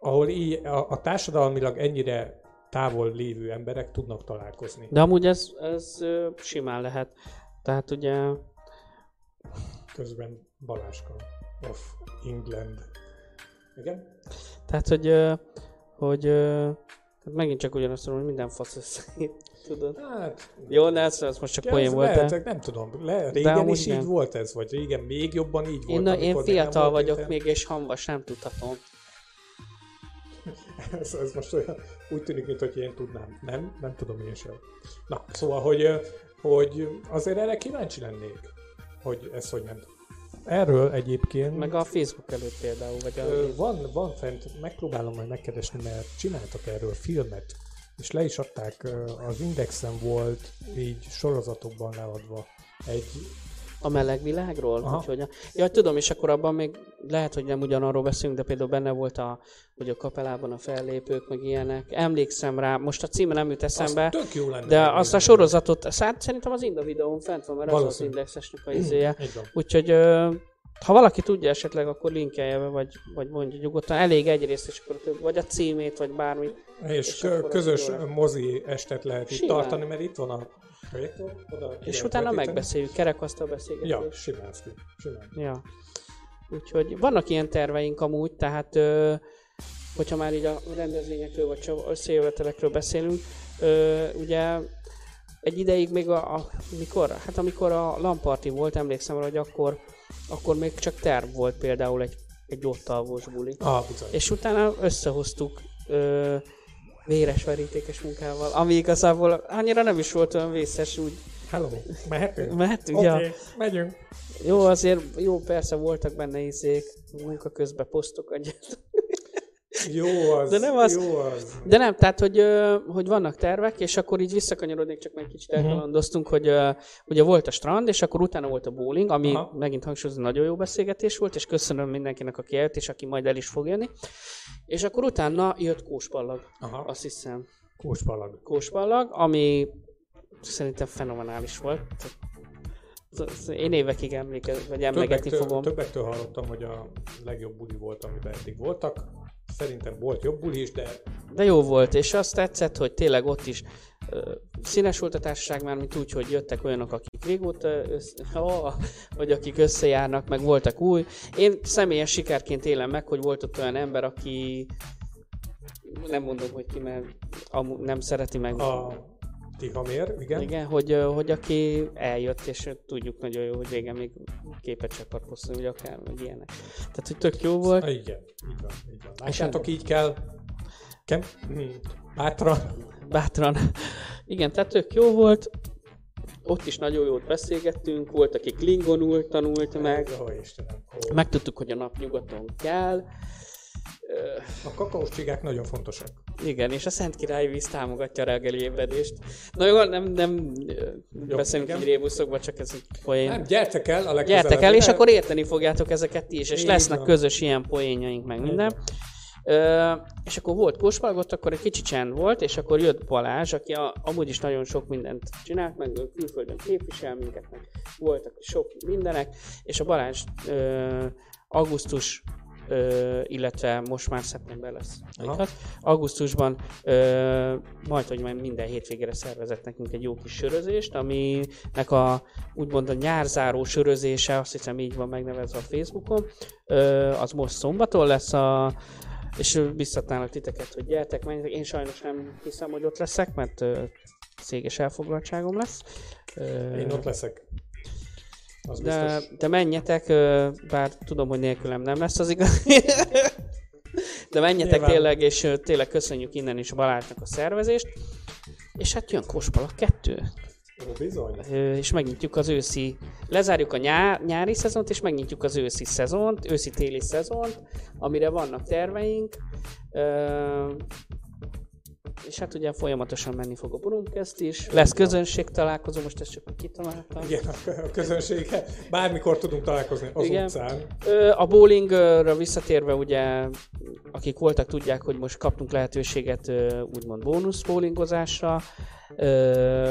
ahol így, a, a társadalmilag ennyire távol lévő emberek tudnak találkozni. de amúgy ez, ez simán lehet. Tehát ugye, Közben Baláska of England. Igen? tehát hogy, hogy tehát megint csak ugyanazt mondom, hogy minden fasz össze, [LAUGHS] tudod. Hát, Jó, ne, ez, ez most csak poén volt, lehet, de nem tudom. Le, régen amúgy is igen. így volt ez, vagy régen még jobban így volt. én, én még nem fiatal vagyok még, és hamvas, nem tudhatom. [LAUGHS] ez, ez most olyan, úgy tűnik, mintha én tudnám. Nem? Nem tudom én sem. Na, szóval, hogy, hogy azért erre kíváncsi lennék, hogy ez hogy nem. Erről egyébként Meg a Facebook előtt például, vagy a... van, van fent, megpróbálom majd megkeresni, mert csináltak erről filmet, és le is adták, az Indexen volt így sorozatokban leadva egy A meleg világról? Aha. Úgyhogy a... Ja, tudom, és akkor abban még lehet, hogy nem ugyanarról beszélünk, de például benne volt a, hogy a kapelában a fellépők, meg ilyenek. Emlékszem rá, most a címe nem jut eszembe, Az tök jó lenne. de azt a sorozatot, szá- szerintem az Inda videón fent van, mert az az Valószínű. indexesnek a izéje. Így van. Úgyhogy ha valaki tudja esetleg, akkor linkelje be, vagy, vagy mondja nyugodtan. Elég egyrészt, és akkor több, vagy a címét, vagy bármit. És, És közös az mozi estet lehet itt Simán. tartani, mert itt van a projektor. Oda És utána megbeszéljük, kerekasztal beszélgetés. Ja, simán, simán. Ja. Úgyhogy vannak ilyen terveink amúgy, tehát ö, hogyha már így a rendezvényekről vagy csak összejövetelekről beszélünk, ö, ugye egy ideig még a, a mikor, hát amikor a Lamparti volt, emlékszem hogy akkor, akkor még csak terv volt például egy, egy ott alvós buli. Ah, bizony. És utána összehoztuk ö, véres verítékes munkával, ami igazából annyira nem is volt olyan vészes, úgy Hello, mehetünk? mehetünk, Oké, ja. okay, megyünk. Jó, azért jó, persze voltak benne izék, munka közben posztok egyet. Jó az, De nem az- jó az. De nem, tehát, hogy, hogy vannak tervek, és akkor így visszakanyarodnék, csak meg kicsit Mhm. elkalandoztunk, hogy ugye volt a strand, és akkor utána volt a bowling, ami Aha. megint hangsúlyozom, nagyon jó beszélgetés volt, és köszönöm mindenkinek, aki eljött, és aki majd el is fog jönni. És akkor utána jött kóspallag, Aha, azt hiszem. kóspalag. Kóspallag, ami szerintem fenomenális volt. Én évekig emlékezem, vagy emlegetni többektől, fogom. Többektől hallottam, hogy a legjobb buli volt, amiben eddig voltak. Szerintem volt jobb buli is, de... De jó volt, és azt tetszett, hogy tényleg ott is színes volt a társaság, már mint úgy, hogy jöttek olyanok, akik régóta, össze, [LAUGHS] vagy akik összejárnak, meg voltak új. Én személyes sikerként élem meg, hogy volt ott olyan ember, aki nem mondom, hogy ki, mert amú, nem szereti meg. A Tihamér, igen. Igen, hogy, hogy aki eljött, és tudjuk nagyon jó, hogy régen még képet se akart posztolni, vagy akár, vagy ilyenek. Tehát, hogy tök jó volt. Ah, igen, így van, így van. Lássátok, így kell. Kem... Bátran. bátran. Igen, tehát tök jó volt. Ott is nagyon jót beszélgettünk, volt, aki klingonul tanult meg. Megtudtuk, hogy a nap nyugaton kell. A kakaós csigák nagyon fontosak. igen, és a Szent Király víz támogatja a reggeli ébredést. Na jó, nem, nem jó, beszélünk igen. így rébuszokba, csak ez egy poén. Nem, gyertek el a legközelebb. Gyertek el, és akkor érteni fogjátok ezeket ti is, és Így lesznek van. közös ilyen poénjaink, meg minden. Ö, és akkor volt kóspalgott, akkor egy kicsi csend volt, és akkor jött Balázs, aki a, amúgy is nagyon sok mindent csinált, meg külföldön képvisel minket, meg voltak sok mindenek, és a Balázs ö, augusztus ö, illetve most már szeptember lesz. Aha. Augusztusban ö, majd, hogy majd minden hétvégére szervezett nekünk egy jó kis sörözést, aminek a úgymond a nyárzáró sörözése, azt hiszem így van megnevezve a Facebookon, ö, az most szombaton lesz a és biztatnálak titeket, hogy gyertek, menjetek. Én sajnos nem hiszem, hogy ott leszek, mert ö, céges elfoglaltságom lesz. Én ott leszek. Az de, biztos. de menjetek, bár tudom, hogy nélkülem nem lesz az igaz. [LAUGHS] De menjetek Nyilván. tényleg, és tényleg köszönjük innen is Balázsnak a szervezést. És hát jön Kospala 2. Ó, bizony. És megnyitjuk az őszi, lezárjuk a nyá, nyári szezont, és megnyitjuk az őszi szezont, őszi-téli szezont, amire vannak terveink. És hát ugye folyamatosan menni fog a Burumkest is. Lesz közönség találkozó, most ezt csak kitaláltam. Igen, a közönsége. Bármikor tudunk találkozni az Igen. utcán. A bowlingra visszatérve, ugye, akik voltak, tudják, hogy most kaptunk lehetőséget úgymond bónusz bowlingozásra,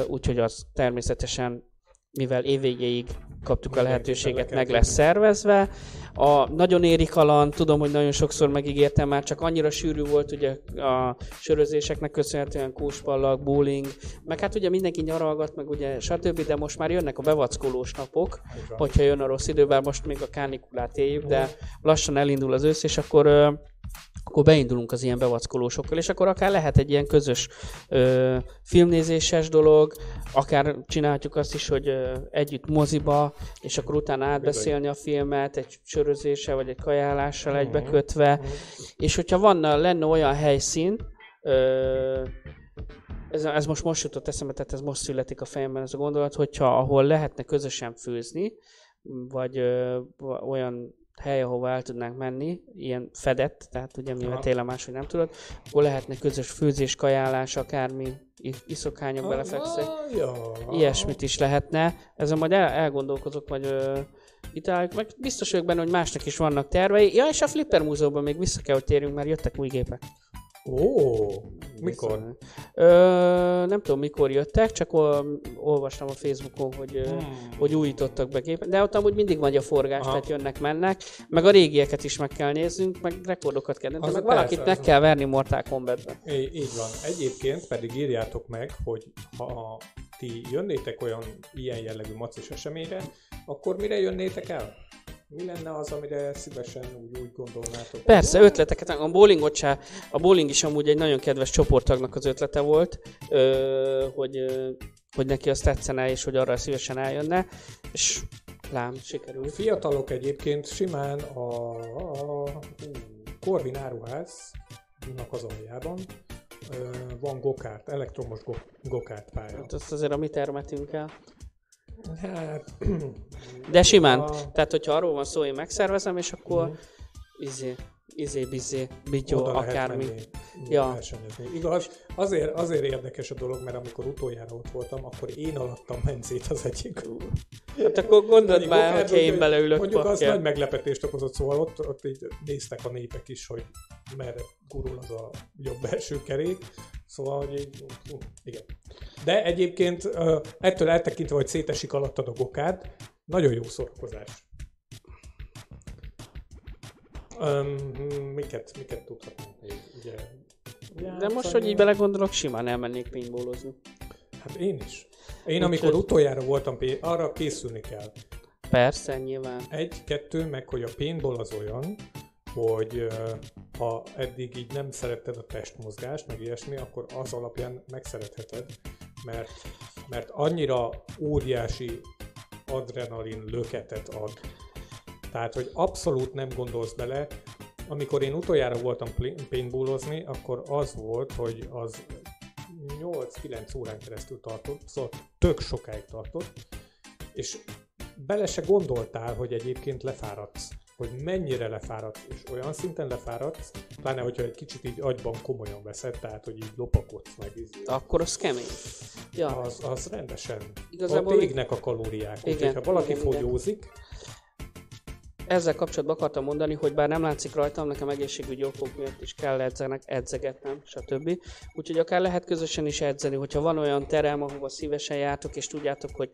úgyhogy az természetesen, mivel évvégéig kaptuk a lehetőséget, meg lesz szervezve. A nagyon éri kaland, tudom, hogy nagyon sokszor megígértem már, csak annyira sűrű volt ugye a sörözéseknek köszönhetően kóspallag, bowling, meg hát ugye mindenki nyaralgat, meg ugye stb., de most már jönnek a bevackolós napok, hogyha jön a rossz idő, bár most még a kánikulát éljük, de lassan elindul az ősz, és akkor akkor beindulunk az ilyen bevackolósokkal, és akkor akár lehet egy ilyen közös ö, filmnézéses dolog, akár csinálhatjuk azt is, hogy ö, együtt moziba, és akkor utána átbeszélni a filmet egy sörözéssel, vagy egy kajálással egybekötve, és hogyha van, lenne olyan helyszín, ö, ez, ez most most jutott eszembe, tehát ez most születik a fejemben ez a gondolat, hogyha ahol lehetne közösen főzni, vagy ö, olyan hely, ahova el tudnánk menni, ilyen fedett, tehát ugye mivel télen máshogy nem tudod, akkor lehetne közös főzés, kajálás, akármi, iszokányok belefekszik. Ah. Ilyesmit is lehetne. Ezen majd el, elgondolkozok, vagy ö, kitáljuk, meg biztos vagyok benne, hogy másnak is vannak tervei. Ja, és a Flipper Múzeumban még vissza kell, hogy térjünk, mert jöttek új gépek. Ó, mikor? Ö, nem tudom, mikor jöttek, csak ol, olvastam a Facebookon, hogy, hmm. hogy újítottak be gépet, de ott amúgy mindig nagy a forgás, Aha. tehát jönnek, mennek, meg a régieket is meg kell néznünk, meg rekordokat kell nézni, meg persze, valakit az meg van. kell verni Mortal Kombatbe. É, így van. Egyébként pedig írjátok meg, hogy ha ti jönnétek olyan ilyen jellegű macis eseményre, akkor mire jönnétek el? Mi lenne az, amire szívesen úgy, úgy gondolnátok? Persze, ötleteket, a bowlingot se, a bowling is amúgy egy nagyon kedves csoporttagnak az ötlete volt, ö, hogy, ö, hogy neki azt tetszene, és hogy arra szívesen eljönne, és lám, sikerült. Fiatalok egyébként simán a, a, a Corvin áruháznak az aljában van gokárt, elektromos go, gokárt pálya. Hát azt azért a mi termetünk el. Hát, De simán. A- Tehát, hogyha arról van szó, én megszervezem, és akkor Mhm. izé, izé, bizé, bigyó, akármi. Ja. versenyezni. Igaz, azért, azért érdekes a dolog, mert amikor utoljára ott voltam, akkor én alattam Mencét az egyik. Hát akkor gondold Egyik már, hogyha én beleülök Mondjuk az pakja. nagy meglepetést okozott, szóval ott, ott így néztek a népek is, hogy merre gurul az a jobb belső kerék. Szóval, hogy így, igen. De egyébként ettől eltekintve, hogy szétesik alattad a gokád, Nagyon jó szórakozás. Um, miket, miket tudhatnánk még? Ugye, De most, hogy így belegondolok, simán elmennék paintballozni. Hát én is. Én Úgy, amikor utoljára voltam, arra készülni kell. Persze, nyilván. Egy, kettő, meg hogy a paintball az olyan, hogy ha eddig így nem szeretted a testmozgást, meg ilyesmi, akkor az alapján megszeretheted, mert, mert annyira óriási adrenalin löketet ad. Tehát, hogy abszolút nem gondolsz bele. Amikor én utoljára voltam paintballozni, akkor az volt, hogy az 8-9 órán keresztül tartott, szóval tök sokáig tartott, és bele se gondoltál, hogy egyébként lefáradsz, hogy mennyire lefáradsz, és olyan szinten lefáradsz, pláne hogyha egy kicsit így agyban komolyan veszed, tehát hogy így lopakodsz meg, izé, Akkor az kemény. Ja, az, az rendesen. Igazából még- égnek a kalóriák. Úgyhogy ha valaki igen, igen. Ezzel kapcsolatban akartam mondani, hogy bár nem látszik rajtam, nekem egészségügyi okok miatt is kell edzenek, edzegetnem, stb. Úgyhogy akár lehet közösen is edzeni, hogyha van olyan terem, ahova szívesen jártok, és tudjátok, hogy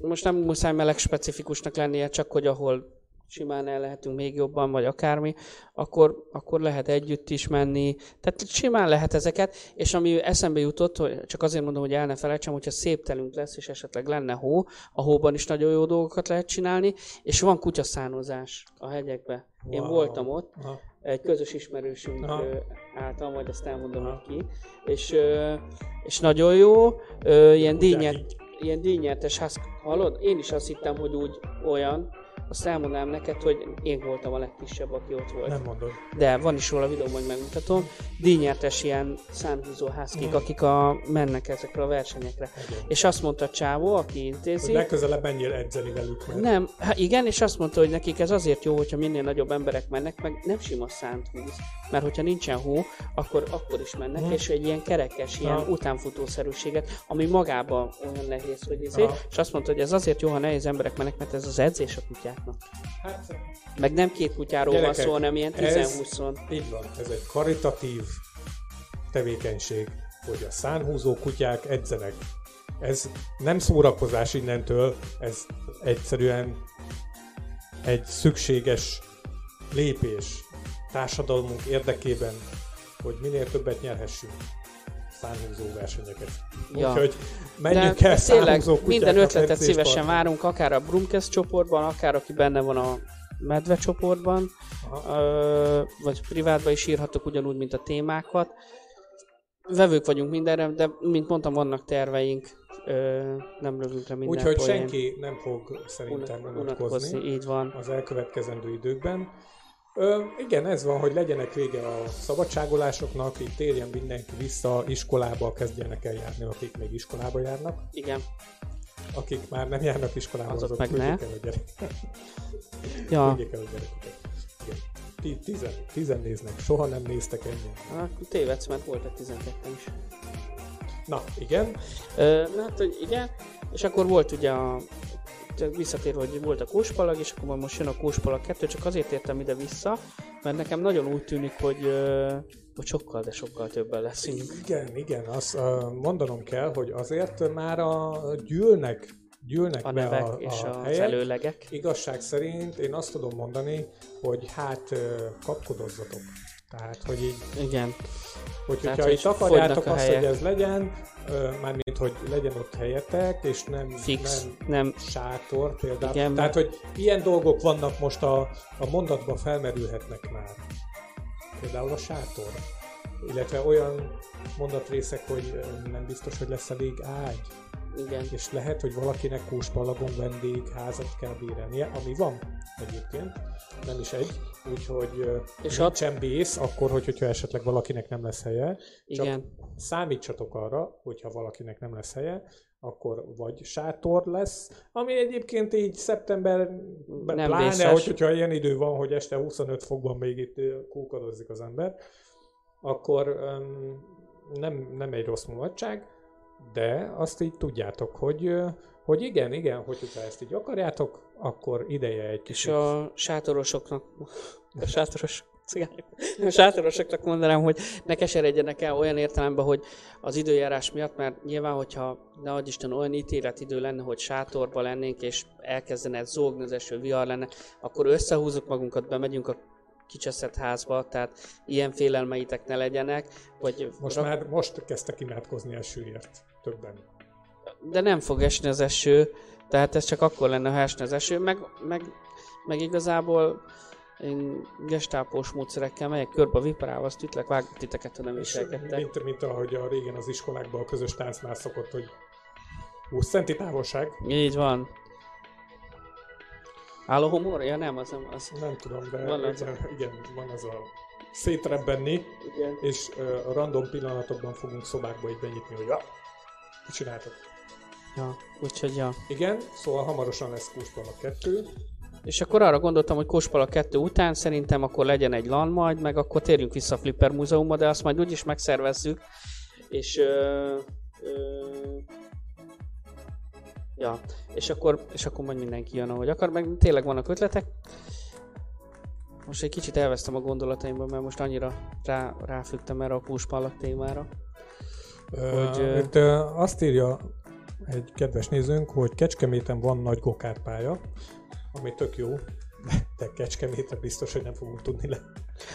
most nem muszáj meleg specifikusnak lennie, csak hogy ahol simán el lehetünk még jobban, vagy akármi, akkor, akkor lehet együtt is menni. Tehát simán lehet ezeket, és ami eszembe jutott, hogy csak azért mondom, hogy el ne felejtsem, hogyha szép telünk lesz, és esetleg lenne hó, a hóban is nagyon jó dolgokat lehet csinálni, és van kutyaszánozás a hegyekbe. Én Wow. voltam ott, aha, egy közös ismerősünk Aha. által, majd azt elmondom, Aha. hogy ki, és, és nagyon jó, ilyen, így. ilyen díjnyertes husky, hallod? Én is azt hittem, hogy úgy olyan, azt elmondanám neked, hogy én voltam a legkisebb, aki ott volt. nem mondod. De van is róla videó, majd megmutatom. Díjnyertes ilyen szánhúzó házkik, Mm. akik a, mennek ezekre a versenyekre. Igen. És azt mondta csávó, aki Hogy intézi, legközelebb menjél edzeni velük, mert nem, hát igen, és azt mondta, hogy nekik ez azért jó, hogyha minél nagyobb emberek mennek, meg nem sima szánt húz. Mert hogyha nincsen hó, akkor, akkor is mennek, Mhm. és egy ilyen kerekes, ilyen Aha. utánfutószerűséget, ami magában olyan nehéz, hogy izé, és azt mondta, hogy ez azért jó, ha nehéz emberek mennek, mert ez az edzés a kutyáknak. Hát Meg nem két kutyáról van szó, hanem ilyen ez- 10-20-on. így van, ez egy karitatív tevékenység, hogy a szánhúzó kutyák edzenek. Ez nem szórakozás innentől, ez egyszerűen egy szükséges lépés társadalmunk érdekében, hogy minél többet nyerhessünk szánhúzó versenyeket. Ja. Úgyhogy menjünk De el tényleg minden ötletet szívesen várunk, akár a Brumkes csoportban, akár aki benne van a medve csoportban, Aha. ö, vagy privátba is írhatok ugyanúgy, mint a témákat. Vevők vagyunk mindenre, de mint mondtam, vannak terveink, ö, nem lövünk le minden Úgyhogy senki nem fog szerintem Unat- unatkozni. unatkozni, így van. az elkövetkezendő időkben. Ö, igen, ez van, hogy legyenek vége a szabadságolásoknak, így térjen mindenki vissza iskolába, kezdjenek el járni, akik még iskolába járnak. Igen. Akik már nem járnak iskolába, Azok azok, meg ne. el a gyerek. Ja, [LAUGHS] küldjék el a gyereküket. Igen. Ti tizen, tizen néznek, soha nem néztek ennyien. akkor tévedsz, mert volt egy 12 is. Na, igen, Ö, na hát, hogy igen, és akkor volt ugye a csak visszatérve, hogy volt a kóspalag, és akkor most jön a kóspalag 2, csak azért értem ide vissza, mert nekem nagyon úgy tűnik, hogy, hogy sokkal, de sokkal többen leszünk. igen, igen, azt mondanom kell, hogy azért már a gyűlnek, gyűlnek A be nevek a, és a az helyek. előlegek. Igazság szerint én azt tudom mondani, hogy hát kapkodozzatok. Tehát, hogy így, Igen. hogy, Tehát, hogyha hogy itt akarjátok azt, helyek. hogy ez legyen, mármint, hogy legyen ott helyetek, és nem, Fix. nem Nem. sátor például. Igen, Tehát, hogy ilyen dolgok vannak most a, a mondatban felmerülhetnek már. Például a sátor. Illetve olyan mondatrészek, hogy nem biztos, hogy lesz elég ágy. Igen. És lehet, hogy valakinek kóspalagon vendégházat kell bérelnie, ami van egyébként, nem is egy, úgyhogy És és ott- nincsen bész, akkor, hogy, hogyha esetleg valakinek nem lesz helye, Igen. számítsatok arra, hogyha valakinek nem lesz helye, akkor vagy sátor lesz, ami egyébként így szeptemberben, Nem pláne, vészes. hogy, hogyha ilyen idő van, hogy este 25 fokban még itt kókadozik az ember, akkor um, nem, nem egy rossz mulatság, de azt így tudjátok, hogy, hogy igen, igen, hogy hogyha ezt így akarjátok, akkor ideje egy És kicsit. a sátorosoknak, a sátoros, cigányok. A sátorosoknak mondanám, hogy ne keseredjenek el olyan értelemben, hogy az időjárás miatt, mert nyilván, hogyha ne adj Isten olyan ítéletidő lenne, hogy sátorba lennénk, és elkezdene zógni az eső, vihar lenne, akkor összehúzzuk magunkat, bemegyünk a kicseszett házba, tehát ilyen félelmeitek ne legyenek. Vagy most rak... már most kezdtek imádkozni esőért többen. De nem fog esni az eső, tehát ez csak akkor lenne, ha esne az eső, meg, meg, meg igazából én gestápós módszerekkel megyek körbe a viparával, azt ütlek, vágok titeket, ha nem viselkedtek. Mint, mint ahogy a régen az iskolákban a közös táncnál szokott, hogy 20 centi távolság. Így van. Álló humor? Ja nem, az nem az. Nem tudom, de van az igen, igen, van az a szétrebbenni, igen. és uh, a random pillanatokban fogunk szobákba így benyitni, hogy csináltak? Ja, úgyhogy ja. Igen, szóval hamarosan lesz a kettő. És akkor arra gondoltam, hogy Kospala 2 után szerintem akkor legyen egy LAN majd, meg akkor térjünk vissza a Flipper Múzeumba, de azt majd úgyis megszervezzük. És ö, ö, ja, és akkor, és akkor majd mindenki jön, ahogy akar, meg tényleg vannak ötletek. Most egy kicsit elvesztem a gondolataimban, mert most annyira rá, ráfügtem erre a Puspallak témára. Hogy, itt azt írja egy kedves nézőnk, hogy Kecskeméten van nagy gokárpálya, ami tök jó, [LAUGHS] de Kecskemétre biztos, hogy nem fogunk tudni le.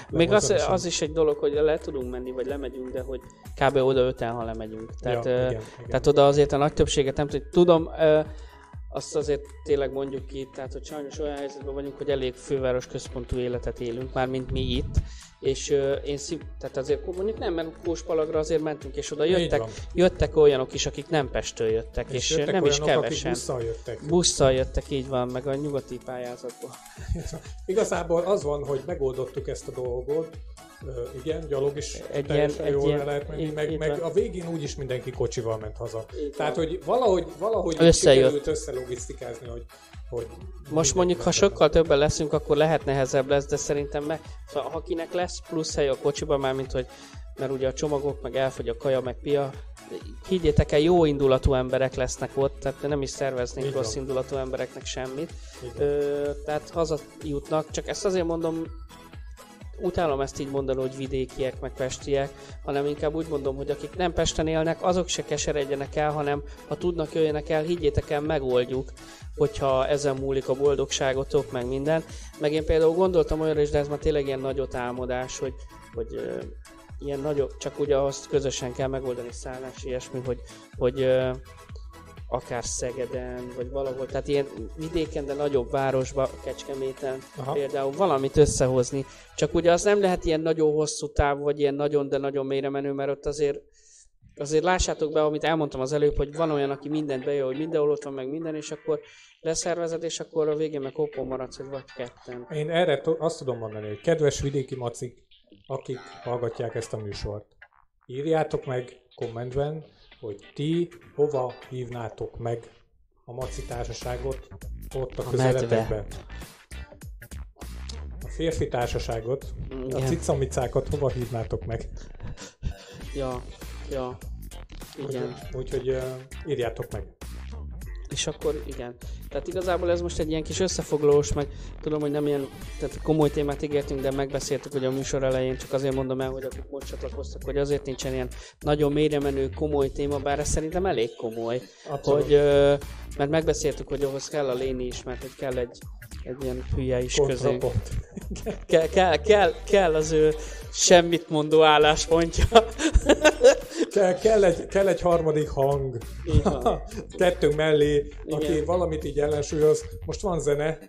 Még az, az is egy dolog, hogy le tudunk menni, vagy lemegyünk, de hogy kb. oda öten, ha lemegyünk. Tehát, ja, igen, igen. tehát oda azért a nagy többséget nem tudom. Tudom, azt azért tényleg mondjuk ki, tehát hogy sajnos olyan helyzetben vagyunk, hogy elég főváros központú életet élünk, már mint mi itt, és uh, én szív, tehát azért mondjuk nem, mert Kóspalagra azért mentünk, és oda jöttek, jöttek olyanok is, akik nem Pestől jöttek, és, és nem olyanok, is kevesen. busszal jöttek. Busszal jöttek, így van, meg a nyugati pályázatból. Igazából az van, hogy megoldottuk ezt a dolgot, igen, gyalog is egy teljesen ilyen, jól egy lehet menni, meg, meg a végén úgyis mindenki kocsival ment haza. Így Tehát, van. hogy valahogy, valahogy sikerült összelogisztikázni, hogy, hogy most mondjuk, ha sokkal többen leszünk, akkor lehet nehezebb lesz, de szerintem meg, szóval, ha kinek lesz plusz hely a kocsiban, már mint hogy mert ugye a csomagok, meg elfogy a kaja, meg pia, higgyétek el, jó indulatú emberek lesznek ott, tehát nem is szerveznénk rossz indulatú embereknek semmit. Ö, tehát hazajutnak, csak ezt azért mondom, utálom ezt így mondani, hogy vidékiek, meg pestiek, hanem inkább úgy mondom, hogy akik nem Pesten élnek, azok se keseredjenek el, hanem ha tudnak, jöjjenek el, higgyétek el, megoldjuk, hogyha ezen múlik a boldogságotok, meg minden. Meg én például gondoltam olyanra is, de ez már tényleg ilyen nagyot álmodás, hogy, hogy uh, ilyen nagyobb, csak ugye azt közösen kell megoldani szállás, ilyesmi, hogy, hogy uh, akár Szegeden, vagy valahol, tehát ilyen vidéken, de nagyobb városba, Kecskeméten Aha. például valamit összehozni. Csak ugye az nem lehet ilyen nagyon hosszú távú, vagy ilyen nagyon, de nagyon mélyre menő, mert ott azért azért lássátok be, amit elmondtam az előbb, hogy van olyan, aki mindent bejön, hogy mindenhol ott van meg minden, és akkor leszervezed, és akkor a végén meg hoppon maradsz, hogy vagy ketten. Én erre azt tudom mondani, hogy kedves vidéki macik, akik hallgatják ezt a műsort, írjátok meg kommentben, hogy ti hova hívnátok meg a Maci társaságot ott a, a közeletekben. A férfi társaságot, Igen. a cicamicákat hova hívnátok meg? Ja, ja. Igen. Úgyhogy úgy, uh, írjátok meg. És akkor igen. Tehát igazából ez most egy ilyen kis összefoglalós, meg tudom, hogy nem ilyen tehát komoly témát ígértünk, de megbeszéltük, hogy a műsor elején csak azért mondom el, hogy akik most csatlakoztak, hogy azért nincsen ilyen nagyon mélyre menő komoly téma, bár ez szerintem elég komoly. Abszolút. Hogy, mert megbeszéltük, hogy ahhoz kell a léni is, mert hogy kell egy, egy ilyen hülye is közé. Kell, [LAUGHS] kell, kell, kell az ő semmit mondó álláspontja. [LAUGHS] kell, kell, egy, kell egy harmadik hang. [LAUGHS] Kettőnk mellé, Igen. aki valamit így ellensúlyoz. Most van zene,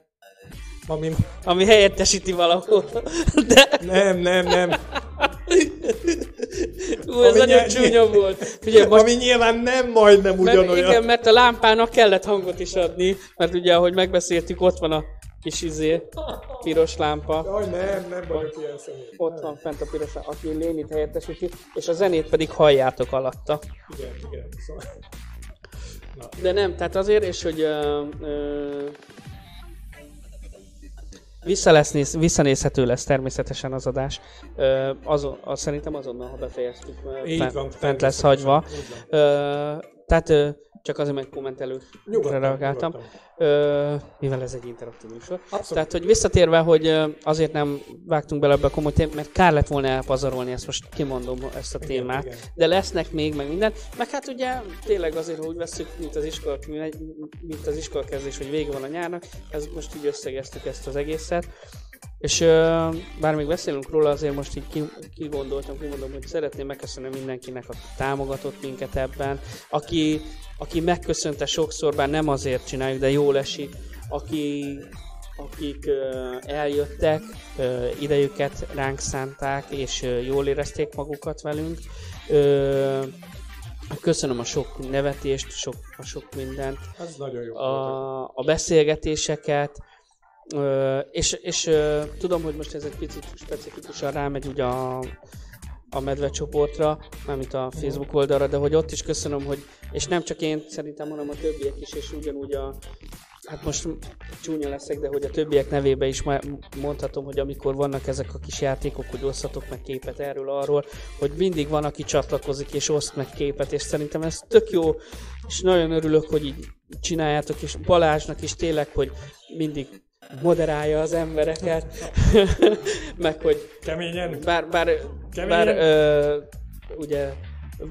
ami... Ami helyettesíti valahol. De... Nem, nem, nem. Ú, ez nagyon ny- csúnya volt. Figyelj, most... Ami nyilván nem majdnem ugyanolyan. Mert, igen, mert a lámpának kellett hangot is adni, mert ugye, ahogy megbeszéltük, ott van a kis izé, piros lámpa. Jaj, nem, nem vagyok ilyen személy. Ott van fent a piros lámpa, aki Lénit helyettesíti, és a zenét pedig halljátok alatta. Igen, igen. Szóval... Na. De nem, tehát azért, és hogy uh, uh, vissza lesz, néz, visszanézhető lesz természetesen az adás. Uh, azon, az, szerintem azonnal, ha befejeztük, Így fent, van, fent lesz hagyva. Uh, tehát uh, csak azért, mert kommentelő Nyugodtan, reagáltam. nyugodtan. Mivel ez egy interaktív műsor. Abszolút. Tehát, hogy visszatérve, hogy azért nem vágtunk bele ebbe a komoly témát, mert kár lett volna elpazarolni, ezt most kimondom ezt a Igen, témát. igen. De lesznek még, meg minden. Meg hát ugye tényleg azért, ha úgy veszük, mint az iskola, mint az iskolakezdés, hogy vége van a nyárnak, ez most így összegeztük ezt az egészet. És bár még beszélünk róla, azért most így ki- kigondoltam, kimondom, hogy szeretném megköszönni mindenkinek, aki támogatott minket ebben, aki, aki megköszönte sokszor, bár nem azért csináljuk, de jól esik, aki, akik eljöttek, idejüket ránk szánták, és jól érezték magukat velünk. Köszönöm a sok nevetést, sok, a sok mindent Ez nagyon jó. a, a beszélgetéseket, és, és tudom, hogy most ez egy picit specifikusan rámegy ugye a, a medve csoportra, mármint a Facebook oldalra, de hogy ott is köszönöm, hogy, és nem csak én szerintem, hanem a többiek is, és ugyanúgy a, hát most csúnya leszek, de hogy a többiek nevébe is mondhatom, hogy amikor vannak ezek a kis játékok, hogy osszatok meg képet erről, arról, hogy mindig van, aki csatlakozik és oszt meg képet, és szerintem ez tök jó, és nagyon örülök, hogy így csináljátok, és Balázsnak is tényleg, hogy mindig moderálja az embereket, [LAUGHS] meg hogy Keményen? bár, bár, Keményen? bár ö, ugye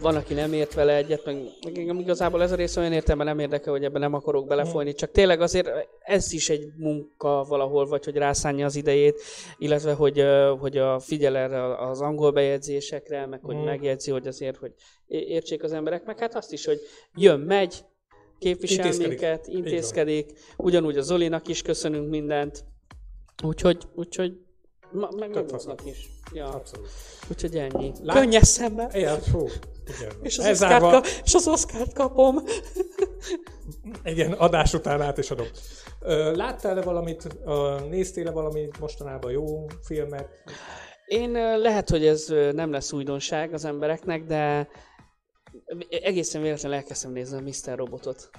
van, aki nem ért vele egyet, meg, meg engem igazából ez a rész olyan értelme nem érdekel, hogy ebben nem akarok belefolyni, csak tényleg azért ez is egy munka valahol, vagy hogy rászánja az idejét, illetve hogy, hogy a figyel erre az angol bejegyzésekre, meg hogy Mm. megjegyzi, hogy azért, hogy értsék az emberek, meg hát azt is, hogy jön, megy, képvisel Intézkedik. minket, intézkedik, ugyanúgy a Zolinak is köszönünk mindent, úgyhogy, úgyhogy ma, meg magunknak is. Ja. Abszolút. Úgyhogy ennyi. Lát- Könnyes szemmel. Igen, fú. Igen. És az, Elzárva- oszkárt kap, és az oszkárt kapom. Igen, adás után át is adom. Láttál-e valamit, néztél-e valamit mostanában jó filmet? Én lehet, hogy ez nem lesz újdonság az embereknek, de egészen véletlenül elkezdtem nézni a Mr. Robotot.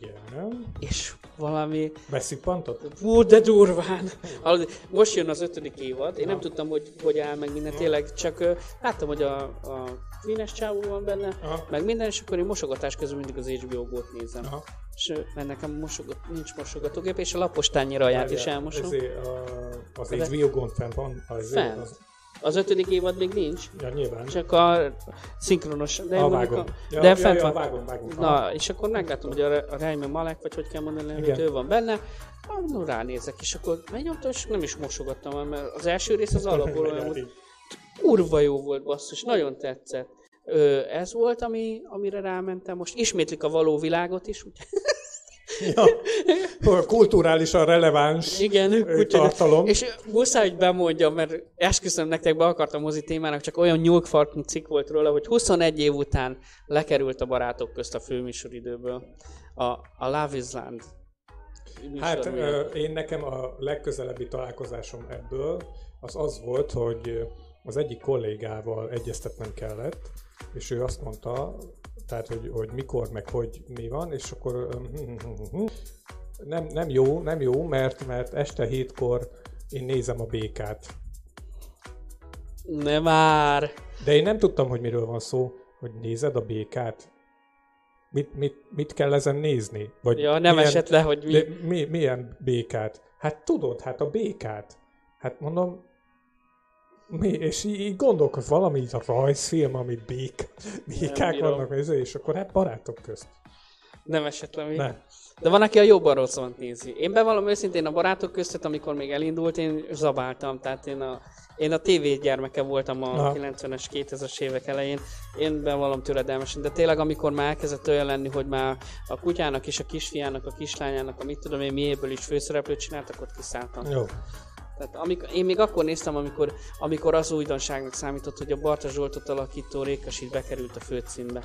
Igen. És valami, Beszippantott? hú, de durván. Most jön az ötödik évad, én nem tudtam, hogy hogy áll meg minden, tényleg csak láttam, hogy a, a Queen-es csávó van benne, Aha. meg minden, és akkor én mosogatás közben mindig az HBO Go-t nézem. Aha. És mert nekem mosogat, nincs mosogatógép, és a lapostányi raját is Várjál, elmosom. ezért, a, az HBO gond fent van? azért Fent. Az, Az ötödik évad még nincs, ja, nyilván. csak a szinkronos. De, a vágom. A, Ja, de ja, fent ja, van. vágom, vágom. Na, és akkor meglátom, hogy a, a Raimi Malek, vagy hogy kell mondani, hogy ő van benne. Ah, no, ránézek, és akkor megnyomtam, és nem is mosogattam, mert az első rész az alapból olyan volt. Kurva jó volt, basszus, nagyon tetszett. Ö, ez volt, ami, amire rámentem. Most ismétlik a való világot is, úgy, [LAUGHS] Ja, kulturálisan releváns igen, tartalom. és muszáj, hogy bemondjam, mert esküszöm nektek, be akartam mozi témának, csak olyan nyúlkfarknyi cikk volt róla, hogy 21 év után lekerült a barátok közt a főműsoridőből a, a Love is Land. Hát ö, én nekem a legközelebbi találkozásom ebből az az volt, hogy az egyik kollégával egyeztetnem kellett, és ő azt mondta, tehát, hogy, hogy mikor, meg hogy mi van, és akkor ö, nem, nem jó, nem jó, mert, mert este hétkor én nézem a békát. Ne már! De én nem tudtam, hogy miről van szó, hogy nézed a békát. Mit, mit, mit kell ezen nézni? Vagy Ja, nem milyen- esett le, hogy mi... de mi, milyen békát? Hát tudod, hát a békát. Hát mondom, mi, és így, így gondolkoz valami így a rajzfilm, amit bék, békák vannak, és akkor hát barátok közt. Nem esett le még. Ne. De van, aki a jobban rosszant nézi. Én bevallom őszintén a barátok között, amikor még elindult, én zabáltam. Tehát én a, én a TV gyermeke voltam a Aha. 90-es, 2000-es évek elején. Én bevallom töredelmesen. De tényleg, amikor már elkezdett olyan lenni, hogy már a kutyának és a kisfiának, a kislányának, a mit tudom én miéből is főszereplőt csináltak, ott kiszálltam. Jó. Tehát amikor, én még akkor néztem, amikor, amikor az újdonságnak számított, hogy a Barta Zsoltot alakító Rékasit bekerült a főcímbe.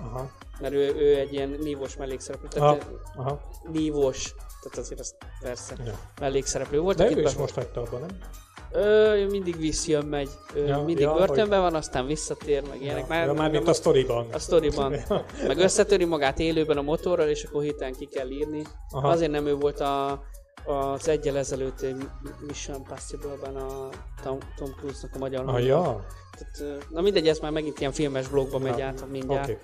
Aha. Mert ő, ő egy ilyen nívós mellékszereplő. Aha. Tehát Aha. nívós. Tehát azért az persze Ja. mellékszereplő volt. De ő is be- most hagyta abban, nem? Ő mindig visszjön, megy. Ő Ja, mindig ja, börtönben van, aztán visszatér, meg ilyenek. Ja, ja, már mint a sztoriban. a sztoriban. [LAUGHS] Meg összetöri magát élőben a motorral, és akkor hirtelen ki kell írni. Aha. Azért nem ő volt a, az egyel ezelőtt Mission Impossible-ben a Tom, Tom Cruise-nak a magyar Ah, ja? Tehát, na mindegy, ez már megint ilyen filmes blogba megy Ja. át mindjárt. Oké.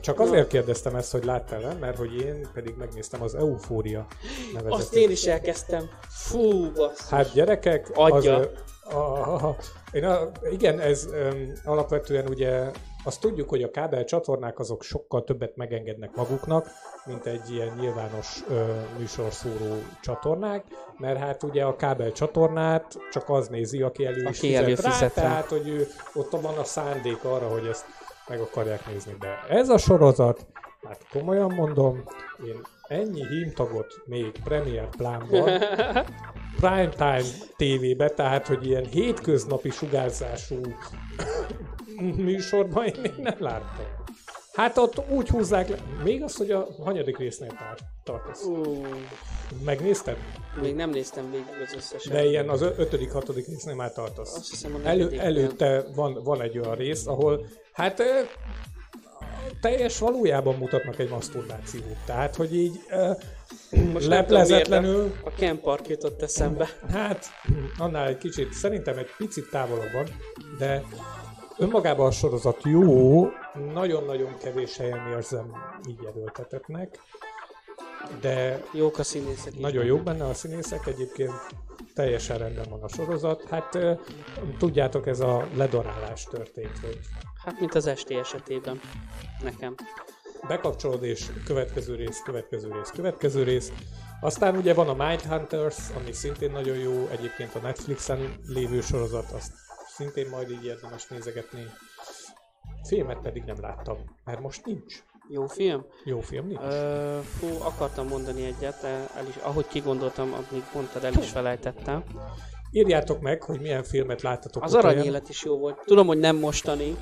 Csak azért kérdeztem ezt, hogy láttál-e, mert hogy én pedig megnéztem az Eufória nevezetű. Azt én is elkezdtem. Fú, basszus. Hát gyerekek, Adja. Az, a, a, a, én a, igen, ez um, alapvetően ugye azt tudjuk, hogy a kábel csatornák azok sokkal többet megengednek maguknak, mint egy ilyen nyilvános ö, műsorszóró csatornák, mert hát ugye a kábel csatornát csak az nézi, aki elő is Aki fizet, előfizet rá, rá. tehát hogy ő, ott van a szándék arra, hogy ezt meg akarják nézni. De ez a sorozat, hát komolyan mondom, én ennyi hímtagot még Premier plánban, primetime tévébe, tehát hogy ilyen hétköznapi sugárzású műsorban én még nem láttam. Hát ott úgy húzzák le, még az, hogy a hanyadik résznél tart, tartasz. Ú, Megnézted? még nem néztem végig az összeset. De ilyen az ötödik, hatodik résznél már tartasz. Azt hiszem, a Elő, előtte van, van egy olyan rész, ahol hát teljes valójában mutatnak egy maszturbációt. Tehát, hogy így Most tudom, leplezetlenül, A Ken Park jutott eszembe. hát annál egy kicsit, szerintem egy picit távolabb van, de önmagában a sorozat jó, nagyon-nagyon kevés helyen érzem így erőltetetnek, de Jók a színészek nagyon jók benne a színészek, egyébként teljesen rendben van a sorozat. Hát tudjátok, ez a ledarálás történt, hogy Hát, mint az esti esetében. Nekem. bekapcsolod és következő rész, következő rész, következő rész. Aztán ugye van a Mindhunters, ami szintén nagyon jó, egyébként a Netflixen lévő sorozat, azt szintén majd így érdemes nézegetni. Filmet pedig nem láttam, mert most nincs. Jó film? Jó film nincs. Ö, fú, akartam mondani egyet, el is, ahogy kigondoltam, amíg mondtad, el is felejtettem. Írjátok meg, hogy milyen filmet láttatok Az aranyélet is jó volt. Tudom, hogy nem mostani,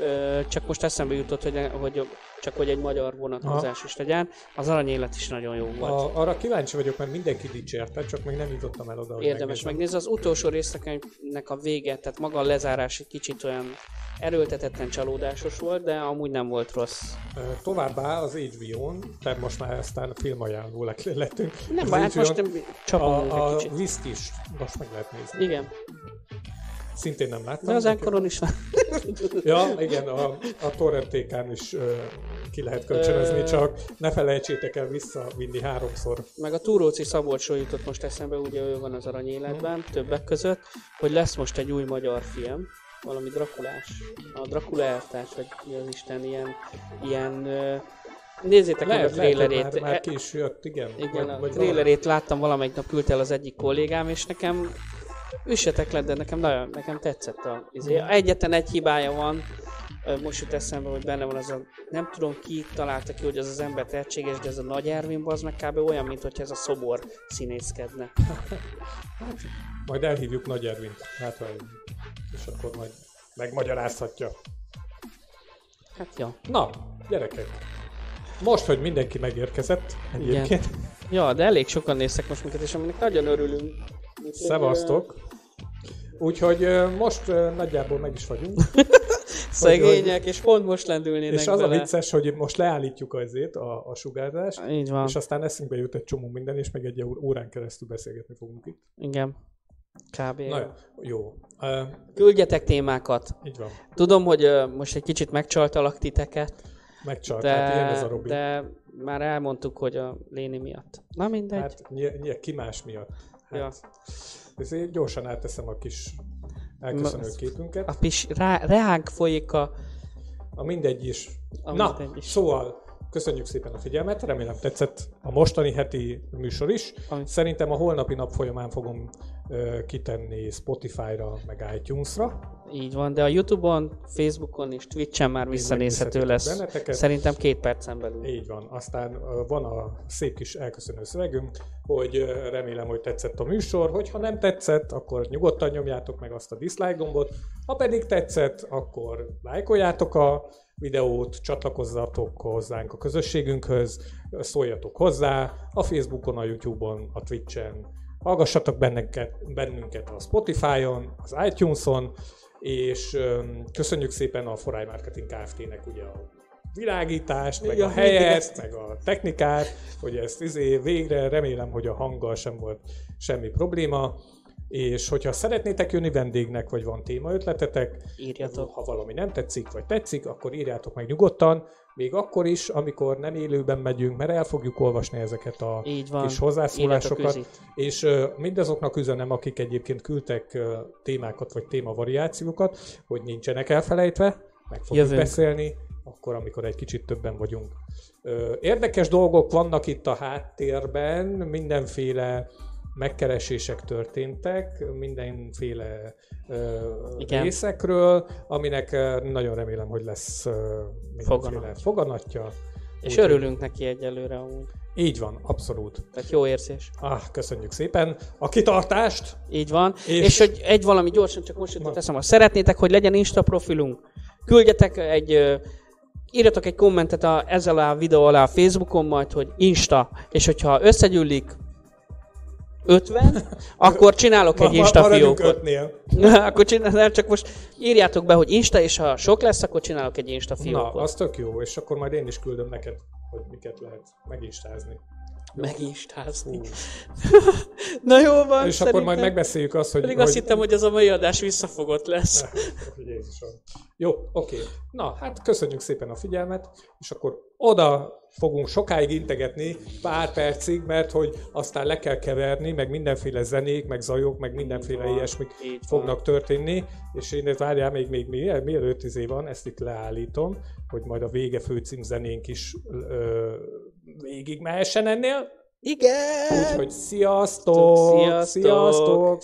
ö, csak most eszembe jutott, hogy, hogy csak hogy egy magyar vonatkozás is legyen. Az aranyélet is nagyon jó volt. A, arra kíváncsi vagyok, mert mindenki dicsérte, csak még nem jutottam el oda, Érdemes megnézni. Az utolsó résznek a vége, tehát maga a lezárás egy kicsit olyan erőltetetten csalódásos volt, de amúgy nem volt rossz. Továbbá az HBO-n, tehát most már aztán filmajánló le- lettünk. Nem baj, hát most nem csapom a, egy a kicsit. Viszt is most meg lehet nézni. Igen, Szintén nem láttam. de az enkoron is van. [LAUGHS] Ja, igen, a, a torrentékán is ö, ki lehet kölcsönözni, csak ne felejtsétek el visszavinni háromszor. Meg a Túróci Szabolcsról jutott most eszembe, ugye ő van az aranyéletben, többek között, hogy lesz most egy új magyar film, valami Drakulás, a Drakula eltárs, vagy mi az Isten, ilyen, ilyen nézzétek meg a Lehet, lehet, már, már E- ki is jött, igen. Igen, Vagy- a vagy trailerét láttam valamelyik nap küldte el az egyik kollégám, és nekem üssetek le, de nekem nagyon, nekem tetszett a izé. Egyetlen egy hibája van, most jut eszembe, hogy benne van az a, nem tudom ki találta ki, hogy az az ember tehetséges, de ez a Nagy Ervin az meg kb. olyan, mint hogyha ez a szobor színészkedne. Majd elhívjuk Nagy Ervint, hát ha és akkor majd megmagyarázhatja. Hát ja. Na, gyerekek, most, hogy mindenki megérkezett, egyébként, Ja, de elég sokan néztek most minket, és aminek nagyon örülünk. Szevasztok. Úgyhogy most nagyjából meg is vagyunk. [LAUGHS] Szegények, és pont most lendülnének És az a bele. vicces, hogy most leállítjuk azért a, a sugárzást, Így van, és aztán eszünkbe jut egy csomó minden, és meg egy órán keresztül beszélgetni fogunk itt. igen. Kb. Na jó, jó. Uh, Küldjetek témákat. így van. Tudom, hogy most egy kicsit megcsaltalak titeket, Megcsalt, de, hát ilyen ez a Robi. de már elmondtuk, hogy a Léni miatt. Na mindegy. Hát nyilván, nyilván ki más miatt. Hát, Ja. Ezért gyorsan átteszem a kis elköszönő Ma- képünket. a pis rá, reánk folyik a... A mindegy is. A Na, mindegy is. szóval köszönjük szépen a figyelmet, remélem tetszett a mostani heti műsor is. Ami- Szerintem a holnapi nap folyamán fogom kitenni Spotify-ra, meg iTunes-ra. Így van, de a Youtube-on, Facebookon és Twitch-en már visszanézhető lesz. benneteket. Szerintem két percen belül. Így van. Aztán van a szép kis elköszönő szövegünk, hogy remélem, hogy tetszett a műsor. Hogyha nem tetszett, akkor nyugodtan nyomjátok meg azt a dislike gombot. Ha pedig tetszett, akkor lájkoljátok a videót, csatlakozzatok hozzánk a közösségünkhöz, szóljatok hozzá a Facebookon, a YouTube-on, a Twitch-en, hallgassatok bennünket, bennünket a Spotify-on, az iTunes-on, és köszönjük szépen a Forai Marketing Kft-nek ugye a világítást, meg Ja, a helyet, ezt. meg a technikát, hogy ezt izé végre remélem, hogy a hanggal sem volt semmi probléma, és hogyha szeretnétek jönni vendégnek, vagy van témaötletetek, Írjatok. ha valami nem tetszik, vagy tetszik, akkor írjátok meg nyugodtan, még akkor is, amikor nem élőben megyünk, mert el fogjuk olvasni ezeket a Így van. kis hozzászólásokat. És ö, mindazoknak üzenem, akik egyébként küldtek témákat vagy témavariációkat, hogy nincsenek elfelejtve, meg fogjuk Jövünk. beszélni, akkor, amikor egy kicsit többen vagyunk. Érdekes dolgok vannak itt a háttérben, mindenféle megkeresések történtek, mindenféle ö, Igen. részekről, aminek nagyon remélem, hogy lesz ö, Foganat. foganatja. És Úgyhogy- örülünk neki egyelőre amúgy. Így van, abszolút. Tehát jó érzés. Ah, köszönjük szépen a kitartást! Így van. És- És, hogy egy valami gyorsan, csak most jutott Na. eszembe. Szeretnétek, hogy legyen Insta profilunk, küldjetek egy, írjatok egy kommentet a, ezzel a videó alá a Facebookon majd, hogy Insta, és hogyha összegyűlik 50, akkor csinálok egy Insta fiókot. akkor csinál, csak most írjátok be, hogy Insta, és ha sok lesz, akkor csinálok egy Insta Na, fiókot. az tök jó, és akkor majd én is küldöm neked, hogy miket lehet meginstázni. Meginstázni. [LAUGHS] Na jó van, És akkor majd megbeszéljük azt, hogy... Pedig hogy... azt hittem, hogy ez a mai adás visszafogott lesz. Jézusom. Jó, oké. Na, hát köszönjük szépen a figyelmet, és akkor oda fogunk sokáig integetni, pár percig, mert hogy aztán le kell keverni, meg mindenféle zenék, meg zajok, meg mindenféle van, ilyesmik van. fognak történni, és én ezt várjál még, még miel- mielőtt izé van, ezt itt leállítom, hogy majd a vége főcím zenénk is ö, végig mehessen ennél. Igen! Úgyhogy sziasztok! Sziasztok! Sziasztok!